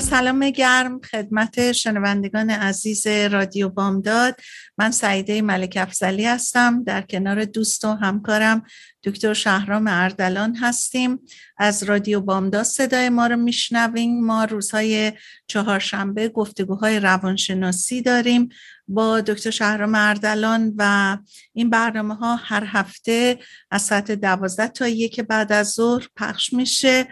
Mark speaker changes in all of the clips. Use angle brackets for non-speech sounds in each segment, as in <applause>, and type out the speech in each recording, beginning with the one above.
Speaker 1: سلام گرم خدمت شنوندگان عزیز رادیو بامداد. من سعیده ملک افزلی هستم. در کنار دوست و همکارم دکتر شهرام اردلان هستیم. از رادیو بامداد صدای ما رو میشنویم. ما روزهای چهارشنبه گفتگوهای روانشناسی داریم با دکتر شهرام اردلان و این برنامه ها هر هفته از ساعت دوازده تا یک بعد از ظهر پخش میشه.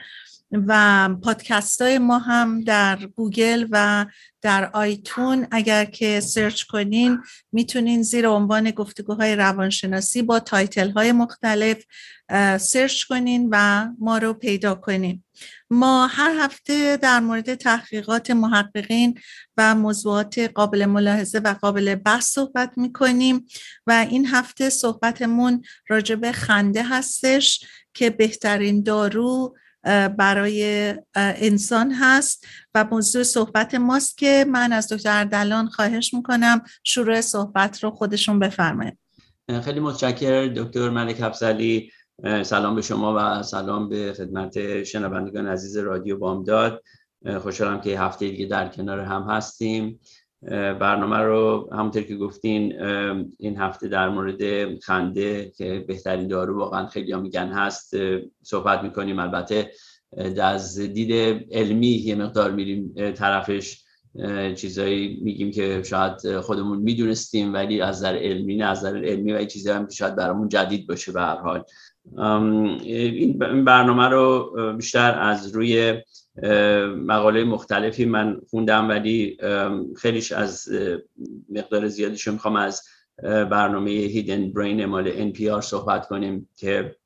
Speaker 1: و پادکست های ما هم در گوگل و در iTunes اگر که سرچ کنین می‌تونین زیر عنوان گفتگوهای روانشناسی با title های مختلف سرچ کنین و ما رو پیدا کنین. ما هر هفته در مورد تحقیقات محققین و موضوعات قابل ملاحظه و قابل بحث صحبت می‌کنیم و این هفته صحبتمون راجب خنده هستش که بهترین دارو برای انسان هست و موضوع صحبت ماست که من از دکتر اردلان خواهش می‌کنم شروع صحبت رو خودشون بفرمایید.
Speaker 2: خیلی متشکر دکتر ملک افزلی سلام به شما و سلام به خدمت شنوندگان عزیز رادیو بامداد. خوشحالم که هفته دیگه در کنار هم هستیم. برنامه رو همونطور که گفتین این هفته در مورد خنده که بهترین دارو واقعا خیلی میگن هست صحبت می‌کنیم. البته از دید علمی یه مقدار میریم طرفش چیزایی میگیم که شاید خودمون می‌دونستیم ولی از نظر علمی از نظر علمی و چیزایی هم که شاید برامون جدید باشه به هر حال. این برنامه رو بیشتر از روی مقاله مختلفی من خوندم ولی خیلیش از مقدار زیادیش می‌خوام از برنامه هیدن برین مال NPR صحبت کنیم که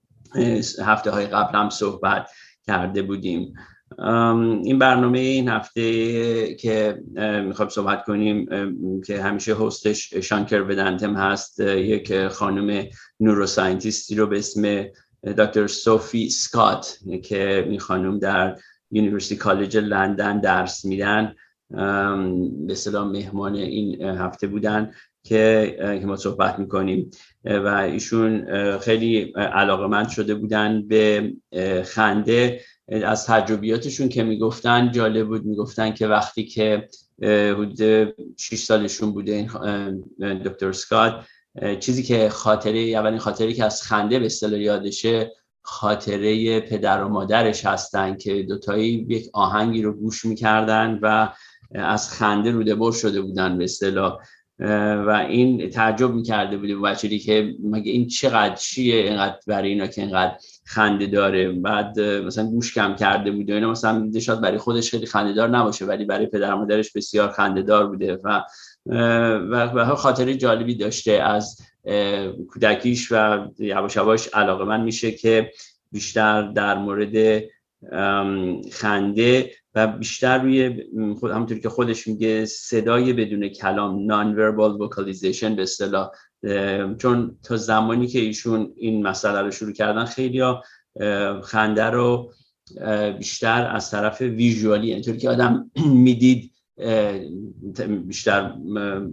Speaker 2: هفته های قبل هم صحبت کرده بودیم. این برنامه این هفته که می‌خوام صحبت کنیم که همیشه هستش شانکر بدنتم هست یک خانم نوروساینتیستی رو به اسم دکتر سوفی سکات که این خانم در University College London درس میدن. به اصطلاح مهمان این هفته بودن که ما صحبت می‌کنیم. و ایشون خیلی علاقمند شده بودن به خنده. از تجربیاتشون که می‌گفتن جالب بود. می‌گفتن که وقتی که حدود 6 سالشون بوده این دکتر سکات چیزی که خاطره اولین خاطره که از خنده به اصطلاح یادشه خاطره پدر و مادرش هستن که دوتایی یک آهنگی رو گوش می‌کردن و از خنده روده بر شده بودن به اصطلاح. و این تعجب می‌کرده بوده بچه‌ای که مگه این چقدر چیه اینقدر برای اینا که اینقدر خنده داره. بعد مثلا گوش کم کرده بوده اینا مثلا شاید برای خودش خیلی خنده دار نباشه ولی برای پدر مادرش بسیار خنده دار بوده و و خاطره جالبی داشته از کودکیش و یواش یواش علاقه من میشه که بیشتر در مورد خنده و بیشتر روی خود همونطور که خودش میگه صدای بدون کلام نان وربال وکالیزیشن به اصطلاح. چون تا زمانی که ایشون این مسئله رو شروع کردن خیلی ها خنده رو بیشتر از طرف ویژوالی اینطور که آدم <clears throat> می‌دید بیشتر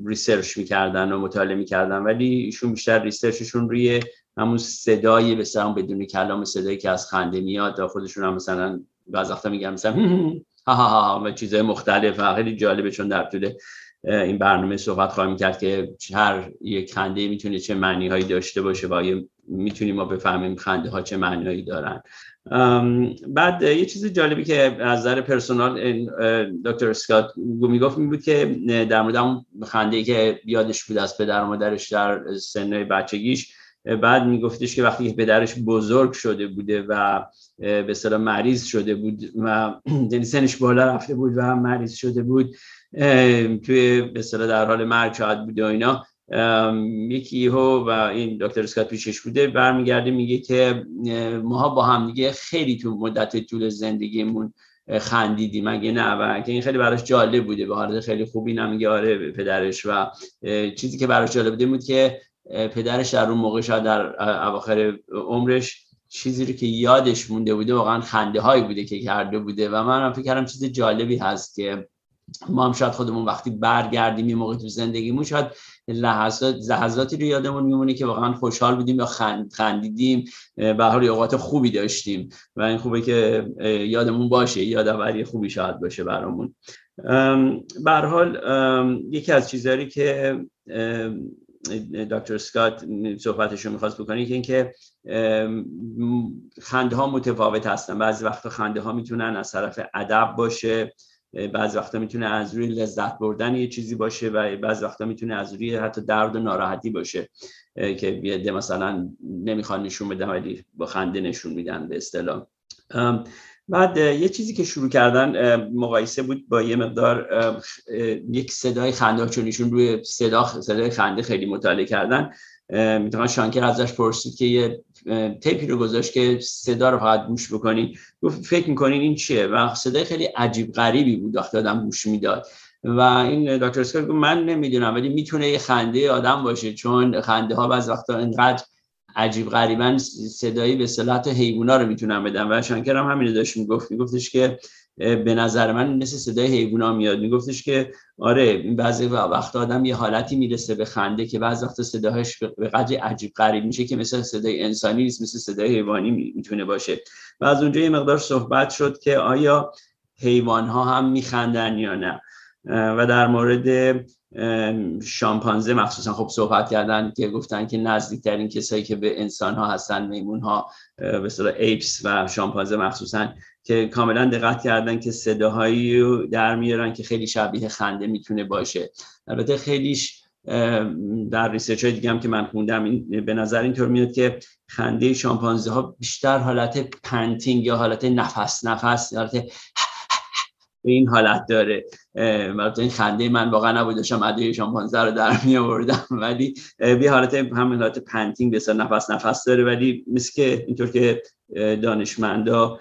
Speaker 2: research می‌کردن و مطالعه می‌کردن. ولی ایشون بیشتر research شون روی همون صدای به بدون کلام صدایی که از خنده میاد خودشون هم مثلا بعض وقتا میگن مثلا <laughs> ها ها ها و چیزهای مختلف و خیلی جالبه چون در طول این برنامه صحبت خواهیم کرد که هر یک خنده می‌تونه چه معنی هایی داشته باشه و می‌تونیم ما بفهمیم خنده ها چه معنی دارن. بعد یه چیز جالبی که از نظر personal دکتر اسکات می‌گفت می بود که در مورد اون خنده که یادش بود از پدر و مادرش در سن بچگیش بعد میگفتش که وقتی پدرش بزرگ شده بوده و به صلاح مریض شده بود و یعنی سنش بالا رفته بود و مریض شده بود. توی به در حال مرگ شاید بوده و اینا. یکی هو و این دکتر اسکات پیشش بوده برمیگرده میگه که ماها با هم دیگه خیلی تو مدت طول زندگیمون خندیدیم. مگه نه و که این خیلی براش جالب بوده به حالت خیلی خوبی نمیگه آره پدرش و چیزی که براش جالب بوده بود که پدرش در اون موقع شاید در اواخر عمرش چیزی رو که یادش مونده بوده واقعا خنده هایی بوده که کرده بوده و من هم فکر کردم چیز جالبی هست که ما هم شاید خودمون وقتی برگردیم یه موقع تو زندگیمون شاید لحظات لحظاتی رو یادمون میمونه که واقعا خوشحال بودیم یا خند، خندیدیم به حال اوقات خوبی داشتیم و این خوبه که یادمون باشه یادآوری خوبی شاید باشه برامون. به حال یکی از چیزهایی که دکتر سکات صحبتش رو می‌خواست بکنه که اینکه خنده ها متفاوت هستن. بعضی وقتا خنده ها می‌تونن از طرف ادب باشه بعضی وقتا می‌تونه از روی لذت بردن یه چیزی باشه و بعضی وقتا می‌تونه از روی حتی درد و ناراحتی باشه که یه مثلا نمی‌خوان نشون بدن ولی با خنده نشون میدن به اصطلاح. بعد یه چیزی که شروع کردن مقایسه بود با یه مقدار یک صدای خنده چون روی صدا صدای خنده خیلی مطالعه کردن. می‌تونن شانکر ازش پرسید که یه تیپی رو گذاشت که صدا رو فقط گوش بکنین گفت فکر می‌کنین این چیه؟ و صدای خیلی عجیب غریبی بود. وقتی آدم گوش می‌داد. و این دکتر اسکار گفت من نمی‌دونم ولی می‌تونه یه خنده آدم باشه چون خنده ها بعض وقتا اینقدر عجیب غریبا صدایی به صلاحت حیوونا رو می‌تونن بدن و شانکر هم همین داشت می‌گفت. میگفتش که به نظر من مثل صدای حیوونا میاد. میگفتش که آره این بعضی وقت آدم یه حالتی می‌رسه به خنده که بعضی وقت صداهاش به قدر عجیب غریب میشه که مثل صدای انسانی نیست مثل صدای حیوانی می‌تونه باشه. و از اونجا یه مقدار صحبت شد که آیا حیوان ها هم میخندن یا نه. و در مورد شامپانزه مخصوصا خب صحبت کردن که گفتن که نزدیکترین کسایی که به انسان ها هستن میمون ها به اصطلاح apes و شامپانزه مخصوصا که کاملا دقت کردن که صداهایی در میارن که خیلی شبیه خنده می‌تونه باشه. البته خیلیش در research های دیگه که من خوندم این به نظر اینطور میاد که خنده شامپانزه ها بیشتر حالت panting یا حالت نفس نفس حالت این حالت داره. البته این خنده من واقعا نبود داشتم شامپانزه رو در می آوردم. <laughs> ولی به حالت همین حالت پنتینگ به نفس نفس داره. ولی مثل که اینطور که دانشمندا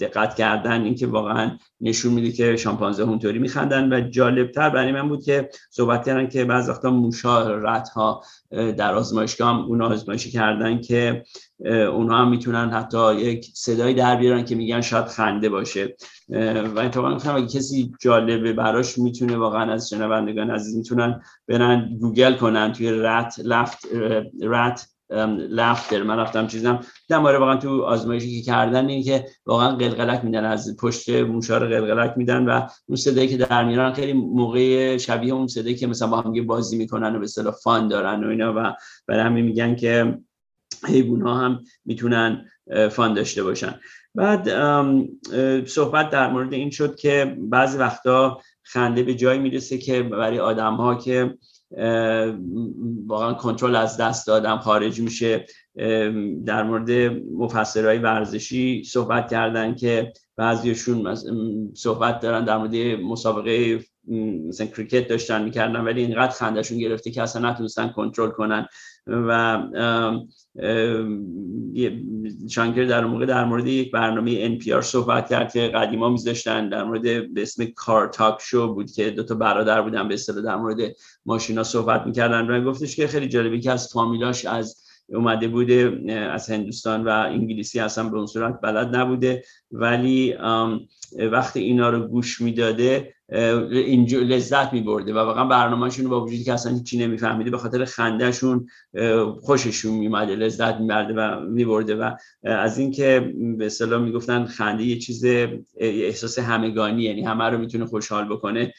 Speaker 2: دقت کردن اینکه واقعا نشون میده که شامپانزه اونطوری میخندن. و جالبتر برای من بود که صحبت کردن که بعض وقتا موشا رت ها در آزمایشگاه هم اونا آزمایشی کردن که اونا هم می‌تونن حتی یک صدایی در بیارن که میگن شاید خنده باشه. و اتفاقا گفتم اگه کسی جالبه براش می‌تونه واقعا از شنوندگان عزیز می‌تونن برن گوگل کنن توی رت لفت رت لفتر من رفتم چیزم. آره واقعا تو آزمایشی که کردن این که واقعا قلقلک میدن از پشت موشا رو قلقلک میدن و اون صدایی که در میارن خیلی موقع شبیه اون صدایی که مثلا با هم بازی می‌کنن و به اصطلاح فان دارن و اینا و برای همین میگن که حیوان ها هم می‌تونن فان داشته باشن. بعد صحبت در مورد این شد که بعضی وقتا خنده به جایی می‌رسه که برای آدم ها که واقعا کنترل از دست دادم خارج میشه. در مورد مفسرهای ورزشی صحبت کردن که بعضیشون صحبت دارن در مورد مسابقه مثلا کریکت داشتن می‌کردن ولی اینقدر خندشون گرفته که اصلا نتونستن کنترل کنن. و شانکر در موقع در مورد یک برنامه NPR صحبت کرد که قدیما میذاشتن در مورد به اسم کار تاک شو بود که دو تا برادر بودن به اصطلاح در مورد ماشینا صحبت می‌کردن و گفتش که خیلی جالبی که از فامیلاش از اومده بوده از هندوستان و انگلیسی اصلا به اون صورت بلد نبوده. ولی وقتی اینا رو گوش می‌داده اینجا لذت میبرده و واقعا برنامهشون با وجودی که اصلا هیچی نمیفهمیده به خاطر خندهشون خوششون میمده لذت میبرده و میبرده و از اینکه به اصطلاح می‌گفتن خنده یه چیز احساس همگانی یعنی همه رو می‌تونه خوشحال بکنه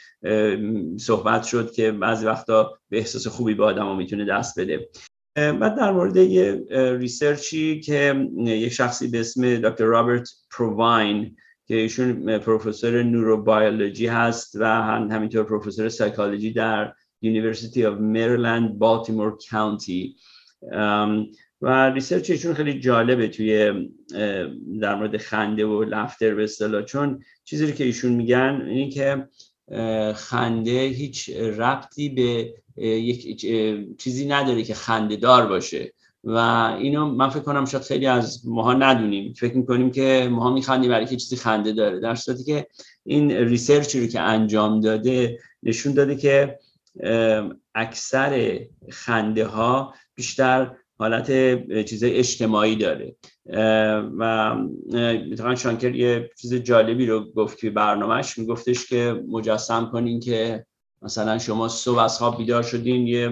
Speaker 2: صحبت شد که بعضی وقتا به احساس خوبی به آدم می‌تونه دست بده. بعد در مورد یه research ی که یک شخصی به اسم دکتر رابرت پروواین که ایشون پروفسور نوروبیولوژی هست و همینطور پروفسور سایکولوژی در University of Maryland Baltimore County و research ایشون خیلی جالبه توی در مورد خنده و laughter به اصطلاح. چون چیزی که ایشون میگن اینه که خنده هیچ ربطی به یک چیزی نداره که خنده دار باشه. و اینو من فکر کنم شاید خیلی از ماها ندونیم. فکر می‌کنیم که ماها میخندیم برای که چیزی خنده داره. در صورتی که این ریسرچی رو که انجام داده نشون داده که اکثر خنده ها بیشتر حالت چیز اجتماعی داره. و مثلا شانکر یه چیز جالبی رو گفت که برنامهش میگفتش که مجسم کنین که مثلا شما صبح از خواب بیدار شدین یه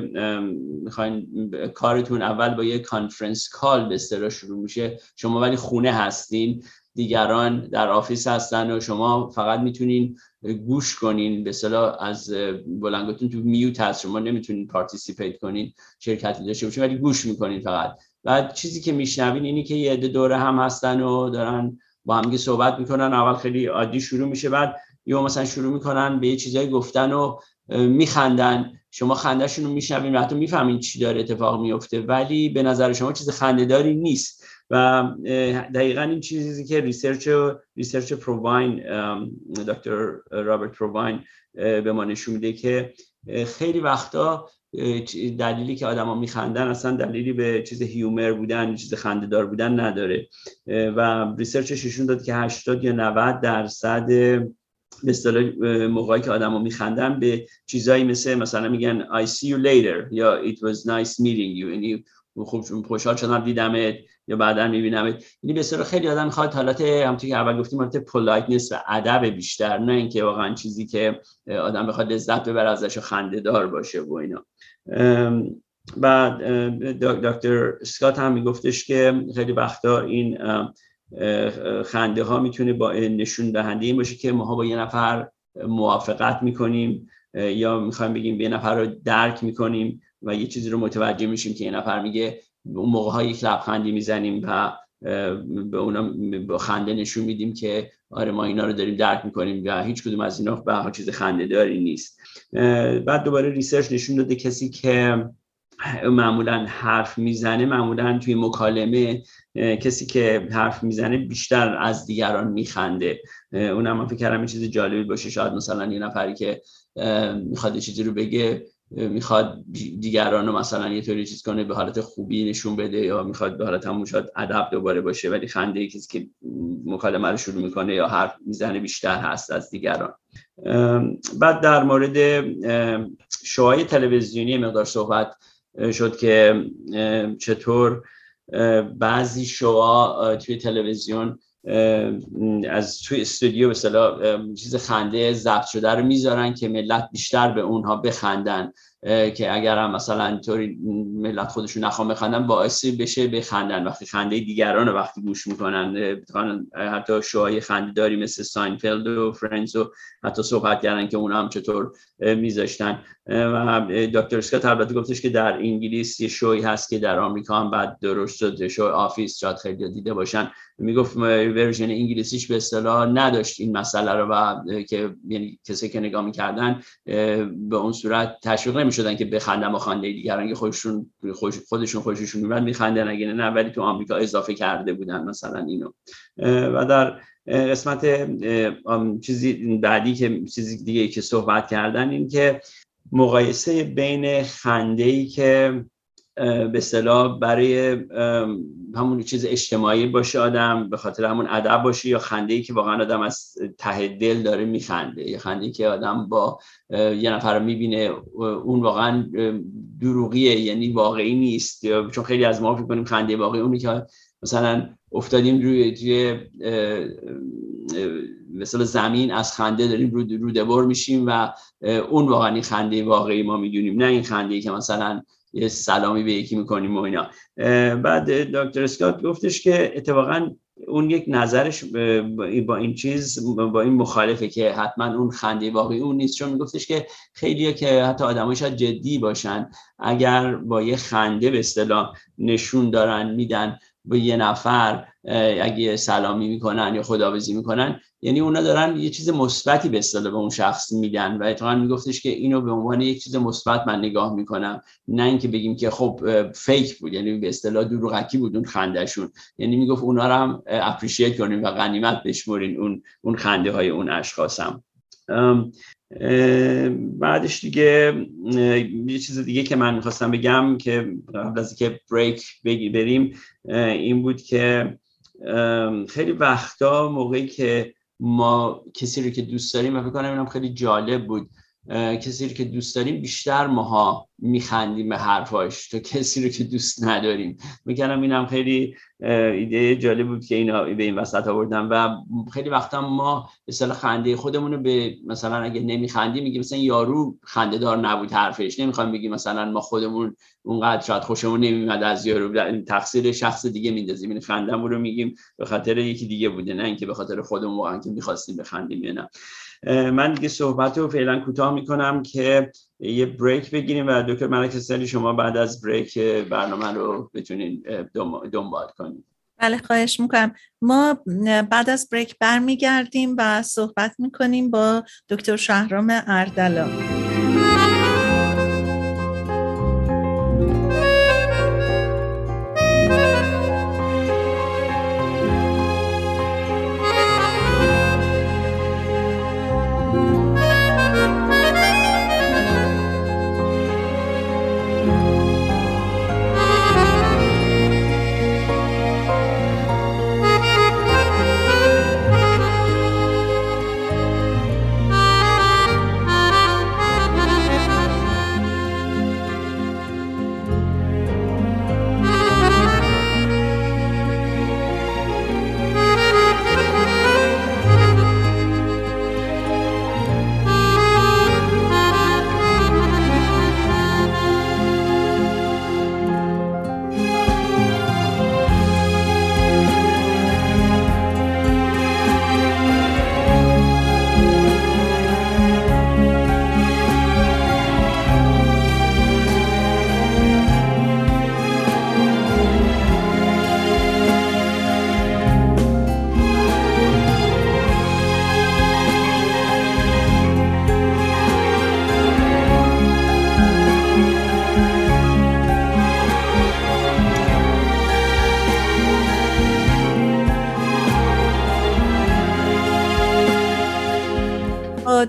Speaker 2: می‌خواین کارتون اول با یه conference call به اصطلاح شروع میشه. شما ولی خونه هستین دیگران در office هستن و شما فقط می‌تونین گوش کنین. به اصطلاح از بلندگوتون تو mute هست شما نمی‌تونین participate کنین شرکتی داشته باشین ولی گوش می‌کنین فقط. بعد چیزی که میشنوین اینی که یه عده دوره هم هستن و دارن با هم صحبت می‌کنن. اول خیلی عادی شروع میشه بعد یا مثلا شروع می‌کنن به یه چیزایی گفتن و میخندن. شما خندهشون رو میشنوین و حتی می‌فهمین چی داره اتفاق میفته ولی به نظر شما چیز خندهداری نیست. و دقیقا این چیزی که research research پروواین دکتر رابرت پروواین به ما نشون میده که خیلی وقتا دلیلی که آدما میخندن اصلا دلیلی به چیز humor بودن چیز خندهدار بودن نداره. و research ش نشون داد که 80 یا 90 درصد به موقعی که آدما میخندن به چیزایی مثل مثلا میگن I see you later یا it was nice meeting you یعنی خوب خوشحال شدم دیدمت یا بعدا میبینمت. یعنی به خیلی آدم می‌خواد حالت همونطور که اول گفتیم حالت politeness و ادب بیشتر نه اینکه واقعا چیزی که آدم بخواد لذت ببره ازش و خنده دار باشه و اینا. بعد دکتر سکات هم میگفتش که خیلی وقتا این خنده ها می‌تونه با نشون دهنده این باشه که ماها با یه نفر موافقت می‌کنیم یا می‌خوایم بگیم یه نفر رو درک می‌کنیم و یه چیزی رو متوجه میشیم که یه نفر میگه اون موقع ها یک لبخندی می‌زنیم و به اونا با خنده نشون میدیم که آره ما اینا رو داریم درک می‌کنیم و هیچ کدوم از اینا به چیز خنده داری نیست. بعد دوباره ریسرچ نشون داده کسی که معمولا حرف می‌زنه معمولا توی مکالمه کسی که حرف می‌زنه بیشتر از دیگران میخنده. اونم من فکر کردم چیز جالبی باشه. شاید مثلا یه نفری که می‌خواد چیزی رو بگه می‌خواد دیگران رو مثلا یه طوری چیز کنه به حالت خوبی نشون بده یا می‌خواد به حالت همون شاید ادب دوباره باشه ولی خنده کسی که مکالمه رو شروع می‌کنه یا حرف می‌زنه بیشتر هست از دیگران. بعد در مورد شوهای تلویزیونی مقدار صحبت شد که چطور بعضی شوها توی تلویزیون از توی استودیو به چیز خنده ضبط شده رو می‌ذارن که ملت بیشتر به اونها بخندن که اگر هم مثلا طوری ملت خودشون نخوام بخندن باعثی بشه بخندن. وقتی خنده دیگران رو وقتی گوش می‌کنن حتی شوهای خنده داری مثل Seinfeld و Friends و حتی صحبت کردن که اونا هم چطور میذاشتن. و دکتر اسکات البته گفتش که در انگلیس یه شوی هست که در آمریکا هم بعد درست شد شو Office شاید خیلی دیده باشن. می‌گفت version انگلیسیش به اصطلاح نداشت این مسئله رو و که یعنی کسی که نگاه می‌کردن به اون صورت تشویق نمی‌شدن که بخندن با خنده دیگران. که خودشون خودشون خوششون میاد میخندن اگه نه ولی تو آمریکا اضافه کرده بودن مثلا اینو. و در قسمت چیزی بعدی که چیزی دیگه که صحبت کردن این که مقایسه بین خنده که به اصطلاح برای همون چیز اجتماعی باشه آدم به خاطر همون ادب باشه یا خنده که واقعا آدم از ته دل داره میخنده. یا خنده که آدم با یه نفر رو می‌بینه اون واقعا دروغیه یعنی واقعی نیست. چون خیلی از ما فکر کنیم خنده واقعی اونی که مثلا افتادیم روی توی مثلا زمین از خنده داریم رو رو میشیم و اون واقعا خنده واقعی ما می‌دونیم نه این خنده که مثلا یه سلامی به یکی می‌کنیم و اینا. بعد دکتر اسکات گفتش که اتفاقا اون یک نظرش با این چیز با این مخالفه که حتما اون خنده واقعی اون نیست چون میگفتش که خیلی که حتی آدمای شاید جدی باشن اگر با یه خنده به اصطلاح نشون دارن میدن به یه نفر اگه سلامی می‌کنن یا خداویسی می‌کنن یعنی اونا دارن یه چیز مثبتی به اصطلاح به اون شخص میدن و اتفاقا میگفتش که اینو به عنوان یک چیز مثبت من نگاه می‌کنم. نه اینکه بگیم که خب فیک بود یعنی به اصطلاح دروغکی بود اون خندهشون. یعنی می‌گفت اونا رو هم اپریشیت کنیم و غنیمت بشمرین اون اون خنده های اون اشخاص هم بعدش دیگه یه چیز دیگه که من می‌خواستم بگم که قبل از اینکه بریک بریم این بود که خیلی وقتا موقعی که ما کسی رو که دوست داریم و فکر کنم اینم خیلی جالب بود. کسی رو که دوست داریم بیشتر ماها میخندیم به حرفاش. تا کسی رو که دوست نداریم. می‌کنم اینم خیلی ایده جالب بود که اینا به این وسط آوردم و خیلی وقتا ما مثلا خنده خودمون رو به مثلا اگه نمیخندیم میگیم مثلا یارو خنده دار نبود حرفش. نمی‌خوام بگیم مثلا ما خودمون اونقدر شاید خوشمون نمیاد از یارو. تقصیر شخص دیگه میندازیم. این خندمون رو میگیم به خاطر یکی دیگه بوده نه اینکه به خاطر خودمون واقعا که می‌خواستیم بخندیم یا نه. من دیگه صحبت رو فعلا کوتاه می‌کنم که یه بریک بگیریم و دکتر ملک سلی شما بعد از بریک برنامه رو بتونین دنبال کنیم
Speaker 1: بله خواهش می‌کنم. ما بعد از بریک برمیگردیم و صحبت می‌کنیم با دکتر شهرام اردلا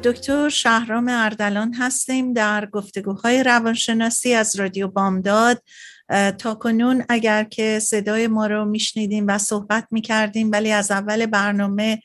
Speaker 1: دکتر شهرام اردلان هستیم در گفتگوهای روانشناسی از رادیو بامداد. تا کنون اگر که صدای ما رو میشنیدیم و صحبت می‌کردیم ولی از اول برنامه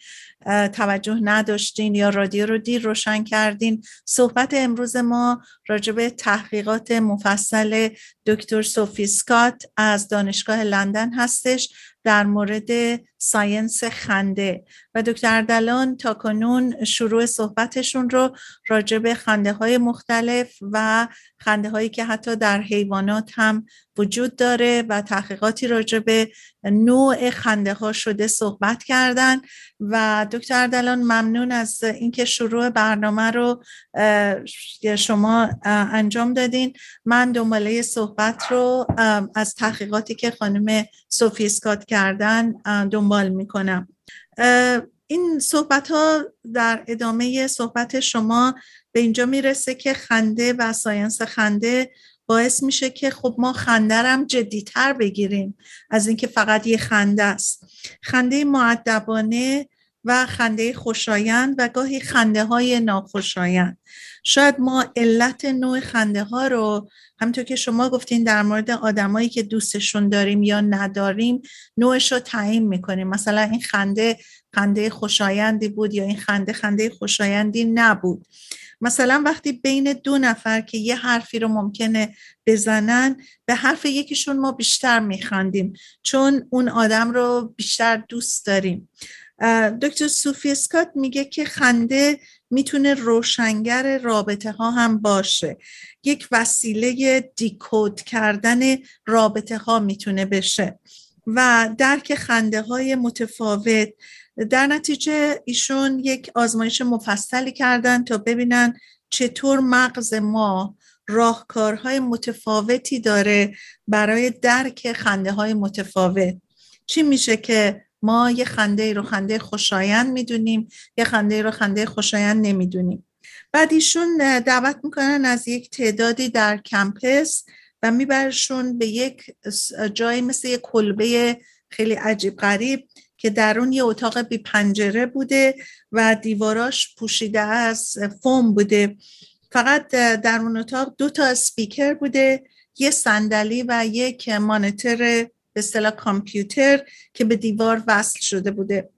Speaker 1: توجه نداشتین یا رادیو رو دیر روشن کردین صحبت امروز ما راجب تحقیقات مفصل دکتر سوفی سکات از دانشگاه لندن هستش. در مورد ساینس خنده. و دکتر دلان تا کنون شروع صحبتشون رو راجع به خنده های مختلف و خنده هایی که حتی در حیوانات هم وجود داره و تحقیقاتی راجع به نوع خنده ها شده صحبت کردن. و دکتر دلان ممنون از اینکه شروع برنامه رو شما انجام دادین. من دنباله صحبت رو از تحقیقاتی که خانم سوفی اسکات کردن دنبال می‌کنم. این صحبت ها در ادامه صحبت شما به اینجا می‌رسه که خنده و ساینس خنده باعث میشه که خب ما خنده رم جدیتر بگیریم از اینکه فقط یه خنده است. خنده معدبانه و خنده خوشایند و گاهی خنده های ناخوشایند. شاید ما علت نوع خنده ها رو همطور که شما گفتین در مورد آدمایی که دوستشون داریم یا نداریم نوعش رو تعیین می‌کنیم. مثلا این خنده خنده خوشایندی بود یا این خنده خنده خوشایندی نبود. مثلا وقتی بین دو نفر که یه حرفی رو ممکنه بزنن به حرف یکیشون ما بیشتر میخندیم چون اون آدم رو بیشتر دوست داریم. دکتر صوفی اسکات میگه که خنده می‌تونه روشنگر رابطه ها هم باشه. یک وسیله دیکود کردن رابطه ها می‌تونه بشه و درک خنده های متفاوت. در نتیجه ایشون یک آزمایش مفصلی کردن تا ببینن چطور مغز ما راهکارهای متفاوتی داره برای درک خنده های متفاوت. چی میشه که ما یه خنده رو خنده خوشایند می‌دونیم یه خنده رو خنده خوشایند نمی‌دونیم. بعد ایشون دعوت می‌کنن از یک تعدادی در کمپس و میبرشون به یک جایی مثل یک کلبه خیلی عجیب غریب که در اون یه اتاق بی پنجره بوده و دیواراش پوشیده از فوم بوده. فقط در اون اتاق دو تا اسپیکر بوده یه صندلی و یک مانیتور به اصطلاح کامپیوتر که به دیوار وصل شده بوده.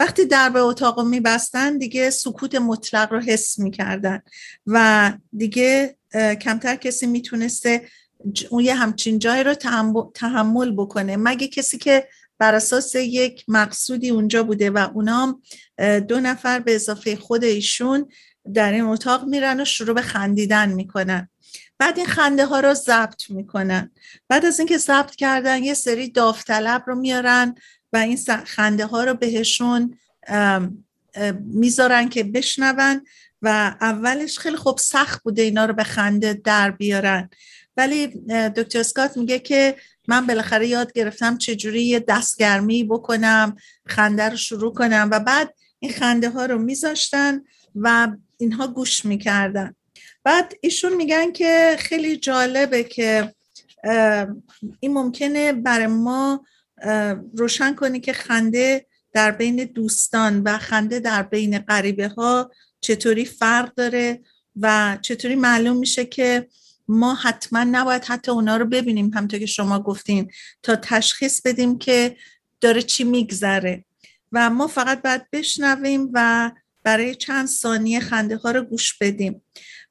Speaker 1: وقتی درب اتاق رو میبستن دیگه سکوت مطلق رو حس می‌کردن و دیگه کمتر کسی می‌تونسته اون یه همچین جای رو تحمل بکنه. مگه کسی که بر اساس یک مقصودی اونجا بوده و اونام دو نفر به اضافه خود ایشون در این اتاق میرن و شروع به خندیدن می‌کنن. بعد این خنده ها رو ضبط می‌کنن. بعد از اینکه ضبط کردن یه سری داوطلب رو میارن و این خنده ها رو بهشون می‌ذارن که بشنون و اولش خیلی خوب سخت بوده اینا رو به خنده در بیارن. ولی دکتر اسکات میگه که من بالاخره یاد گرفتم چجوری یه دستگرمی بکنم خنده رو شروع کنم و بعد این خنده ها رو میذاشتن و اینها گوش می‌کردن. بعد ایشون میگن که خیلی جالبه که این ممکنه برای ما روشن کنی که خنده در بین دوستان و خنده در بین غریبه ها چطوری فرق داره و چطوری معلوم میشه که ما حتما نباید حتی اونا رو ببینیم همطور که شما گفتین تا تشخیص بدیم که داره چی میگذره. و ما فقط باید بشنویم و برای چند ثانیه خنده ها رو گوش بدیم.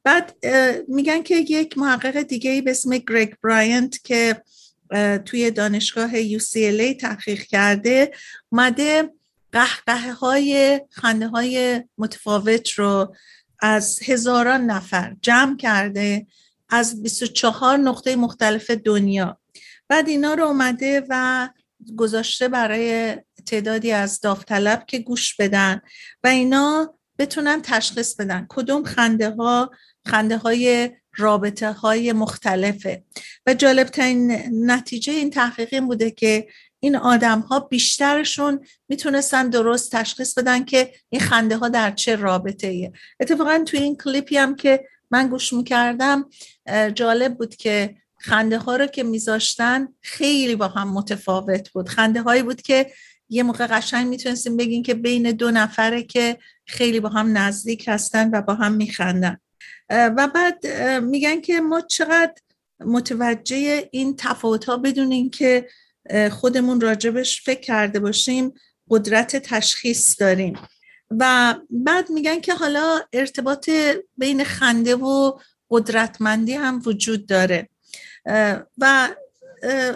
Speaker 1: بعد میگن که یک محقق دیگه به اسم گریگ براینت که توی دانشگاه UCLA تحقیق کرده اومده قهقه های خنده های متفاوت رو از هزاران نفر جمع کرده از 24 نقطه مختلف دنیا. بعد اینا رو اومده و گذاشته برای تعدادی از داوطلب که گوش بدن و اینا بتونن تشخیص بدن. کدوم خنده ها خنده های رابطه های مختلفه. و جالبترین نتیجه این تحقیق بوده که این آدم ها بیشترشون می‌تونستن درست تشخیص بدن که این خنده ها در چه رابطه ایه اتفاقا توی این کلیپی هم که من گوش می‌کردم جالب بود که خنده ها رو که میذاشتن خیلی با هم متفاوت بود. خنده هایی بود که یه موقع قشنگ می‌تونستیم بگیم که بین دو نفره که خیلی با هم نزدیک هستن و با هم میخندن. و بعد میگن که ما چقدر متوجه این تفاوت ها بدونیم که خودمون راجبش فکر کرده باشیم قدرت تشخیص داریم. و بعد میگن که حالا ارتباط بین خنده و قدرتمندی هم وجود داره. و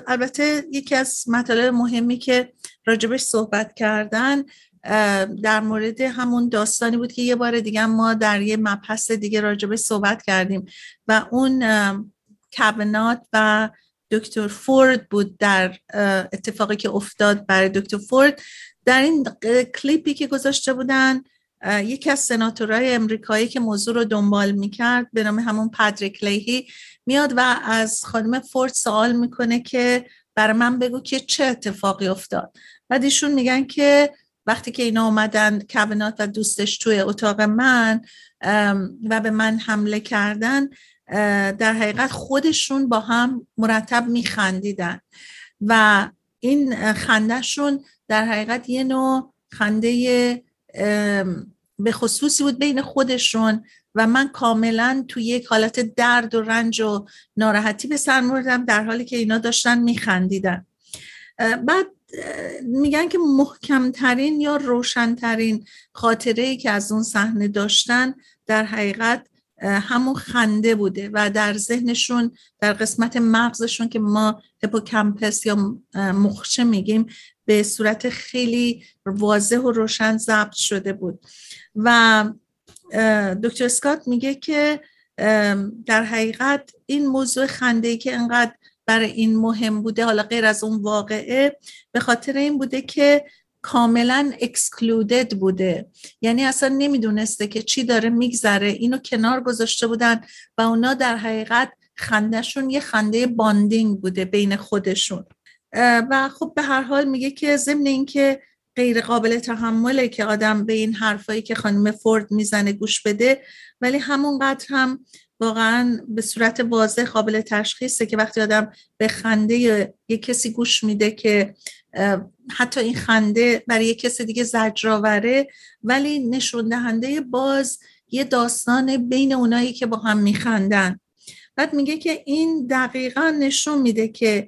Speaker 1: البته یکی از مطالب مهمی که راجبش صحبت کردن در مورد همون داستانی بود که یه بار دیگه ما در یه مبحث دیگه راجبش صحبت کردیم و اون کبنات و دکتر فورد بود در اتفاقی که افتاد برای دکتر فورد. در این کلیپی که گذاشته بودن یکی از سناتورهای امریکایی که موضوع رو دنبال می‌کرد به نام همون پادریک لیهی میاد و از خانم فورد سوال می‌کنه که برای من بگو که چه اتفاقی افتاد. بعد ایشون میگن که وقتی که اینا اومدن کبنات و دوستش توی اتاق من و به من حمله کردن در حقیقت خودشون با هم مرتب میخندیدن. و این خندهشون در حقیقت یه نوع خنده به خصوصی بود بین خودشون و من کاملا توی یک حالت درد و رنج و ناراحتی به سر در حالی که اینا داشتن میخندیدن. بعد میگن که محکمترین یا روشنترین خاطره ای که از اون صحنه داشتن در حقیقت همون خنده بوده و در ذهنشون در قسمت مغزشون که ما هپوکمپس یا مخشه میگیم به صورت خیلی واضح و روشن ضبط شده بود. و دکتر اسکات میگه که در حقیقت این موضوع خنده که انقدر برای این مهم بوده حالا غیر از اون واقعه به خاطر این بوده که کاملا اکسکلودد بوده. یعنی اصلا نمی‌دونسته که چی داره میگذره. اینو کنار گذاشته بودن و اونا در حقیقت خندهشون یه خنده باندینگ بوده بین خودشون. و خب به هر حال میگه که ضمن اینکه غیر قابل تحمله که آدم به این حرفایی که خانم فورد می‌زنه گوش بده ولی همونقدر هم واقعا به صورت واضح قابل تشخیصه که وقتی آدم به خنده یک کسی گوش میده که حتی این خنده برای یک کس دیگه زجرآوره ولی نشون دهنده باز یه داستان بین اونایی که با هم میخندن. بعد میگه که این دقیقا نشون میده که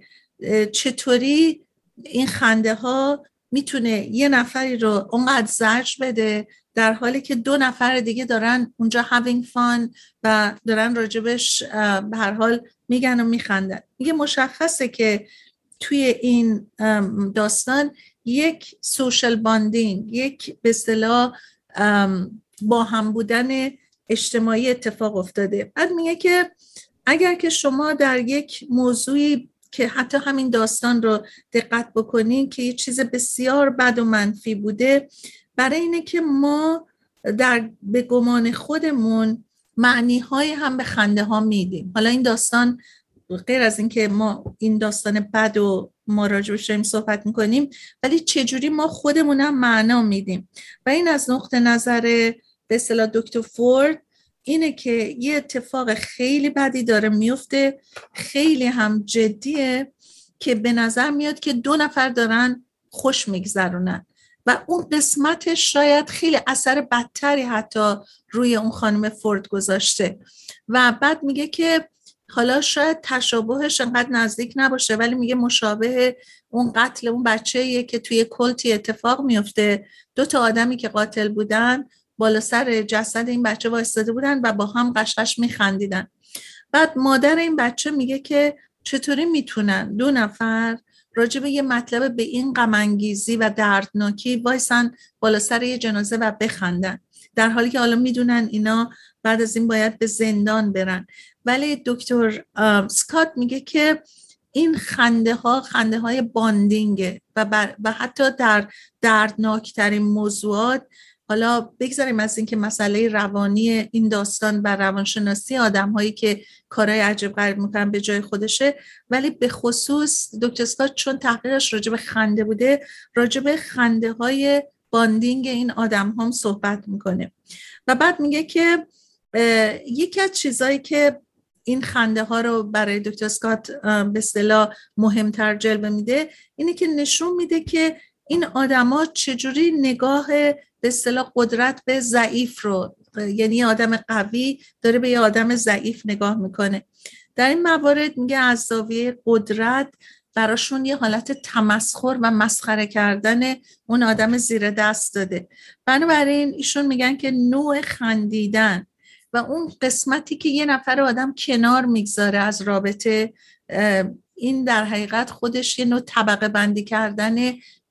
Speaker 1: چطوری این خنده ها می‌تونه یه نفری رو اونقدر زجر بده در حالی که دو نفر دیگه دارن اونجا having fun و دارن راجبش به هر حال میگن و میخندن. میگه مشخصه که توی این داستان یک social bonding یک به اصطلاح با هم بودن اجتماعی اتفاق افتاده. بعد میگه که اگر که شما در یک موضوعی که حتی همین داستان رو دقت بکنین که یه چیز بسیار بد و منفی بوده. برای اینه که ما در به گمان خودمون معنی های هم به خنده ها میدیم. حالا این داستان غیر از اینکه ما این داستان بد و ما راجبش داریم صحبت می‌کنیم ولی چجوری ما خودمون هم معنا میدیم؟ و این از نقطه نظر به اصطلاح دکتر فورد اینه که یه اتفاق خیلی بدی داره میفته خیلی هم جدیه که به نظر میاد که دو نفر دارن خوش میگذرونن و اون قسمتش شاید خیلی اثر بدتری حتی روی اون خانم فورد گذاشته. و بعد میگه که حالا شاید تشابهش انقدر نزدیک نباشه ولی میگه مشابه اون قتل اون بچه که توی کلتی اتفاق میفته. دو تا آدمی که قاتل بودن بالا سر جسد این بچه وایستاده بودن و با هم قشقش میخندیدن. بعد مادر این بچه میگه که چطوری می‌تونن؟ دو نفر راجع به یه مطلب به این غمانگیزی و دردناکی وایسن بالا سر یه جنازه و بخندن. در حالی که حالا می‌دونن اینا بعد از این باید به زندان برن. ولی دکتر سکات میگه که این خنده ها خنده های باندینگه و, و حتی در دردناکترین موضوعات حالا بگذاریم از اینکه مسئله روانی این داستان و روانشناسی آدم هایی که کارهای عجب غریب می‌کنن به جای خودشه. ولی به خصوص دکتر سکات چون تحقیقش راجب خنده بوده راجب خنده های باندینگ این آدم هم صحبت می‌کنه. و بعد میگه که یکی از چیزهایی که این خنده ها رو برای دکتر سکات به اصطلاح مهمتر جلوه میده اینه که نشون میده که این آدما چجوری نگاه به اصطلاح قدرت به ضعیف رو یعنی آدم قوی داره به یه آدم ضعیف نگاه می‌کنه. در این موارد میگه از زاویه قدرت براشون یه حالت تمسخر و مسخره کردن اون آدم زیر دست داده. بنابراین ایشون میگن که نوع خندیدن و اون قسمتی که یه نفر آدم کنار می‌گذاره از رابطه این در حقیقت خودش یه نوع طبقه بندی کردن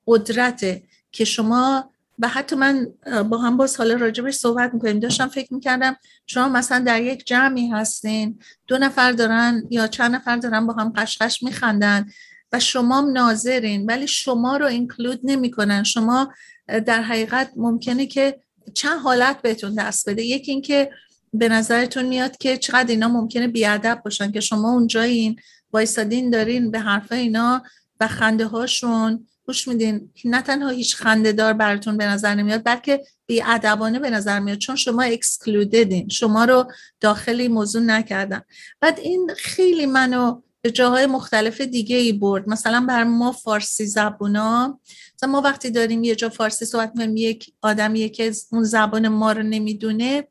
Speaker 1: قدرته که شما و حتی من با هم باز حالا راجبش صحبت می‌کنیم. داشتم فکر می‌کردم شما مثلا در یک جمعی هستین دو نفر دارن یا چند نفر دارن با هم قشقش میخندن و شما ناظرین ولی شما رو اینکلود نمی‌کنن. شما در حقیقت ممکنه که چند حالت بهتون دست بده. یکی اینکه به نظرتون میاد که چقدر اینا ممکنه بیادب باشن که شما اونجایین وایسادین دارین به حرف اینا و خنده هاشون گوش میدین. نه تنها هیچ خنده دار براتون به نظر نمیاد بلکه ادبانه به نظر میاد چون شما اکسکلوددین شما رو داخلی موضوع نکردن. بعد این خیلی منو به جاهای مختلف دیگه ای برد. مثلا بر ما فارسی زبونا. مثلا ما وقتی داریم یه جا فارسی صحبت می‌کنیم یک آدمی که اون زبان ما رو نمی‌دونه.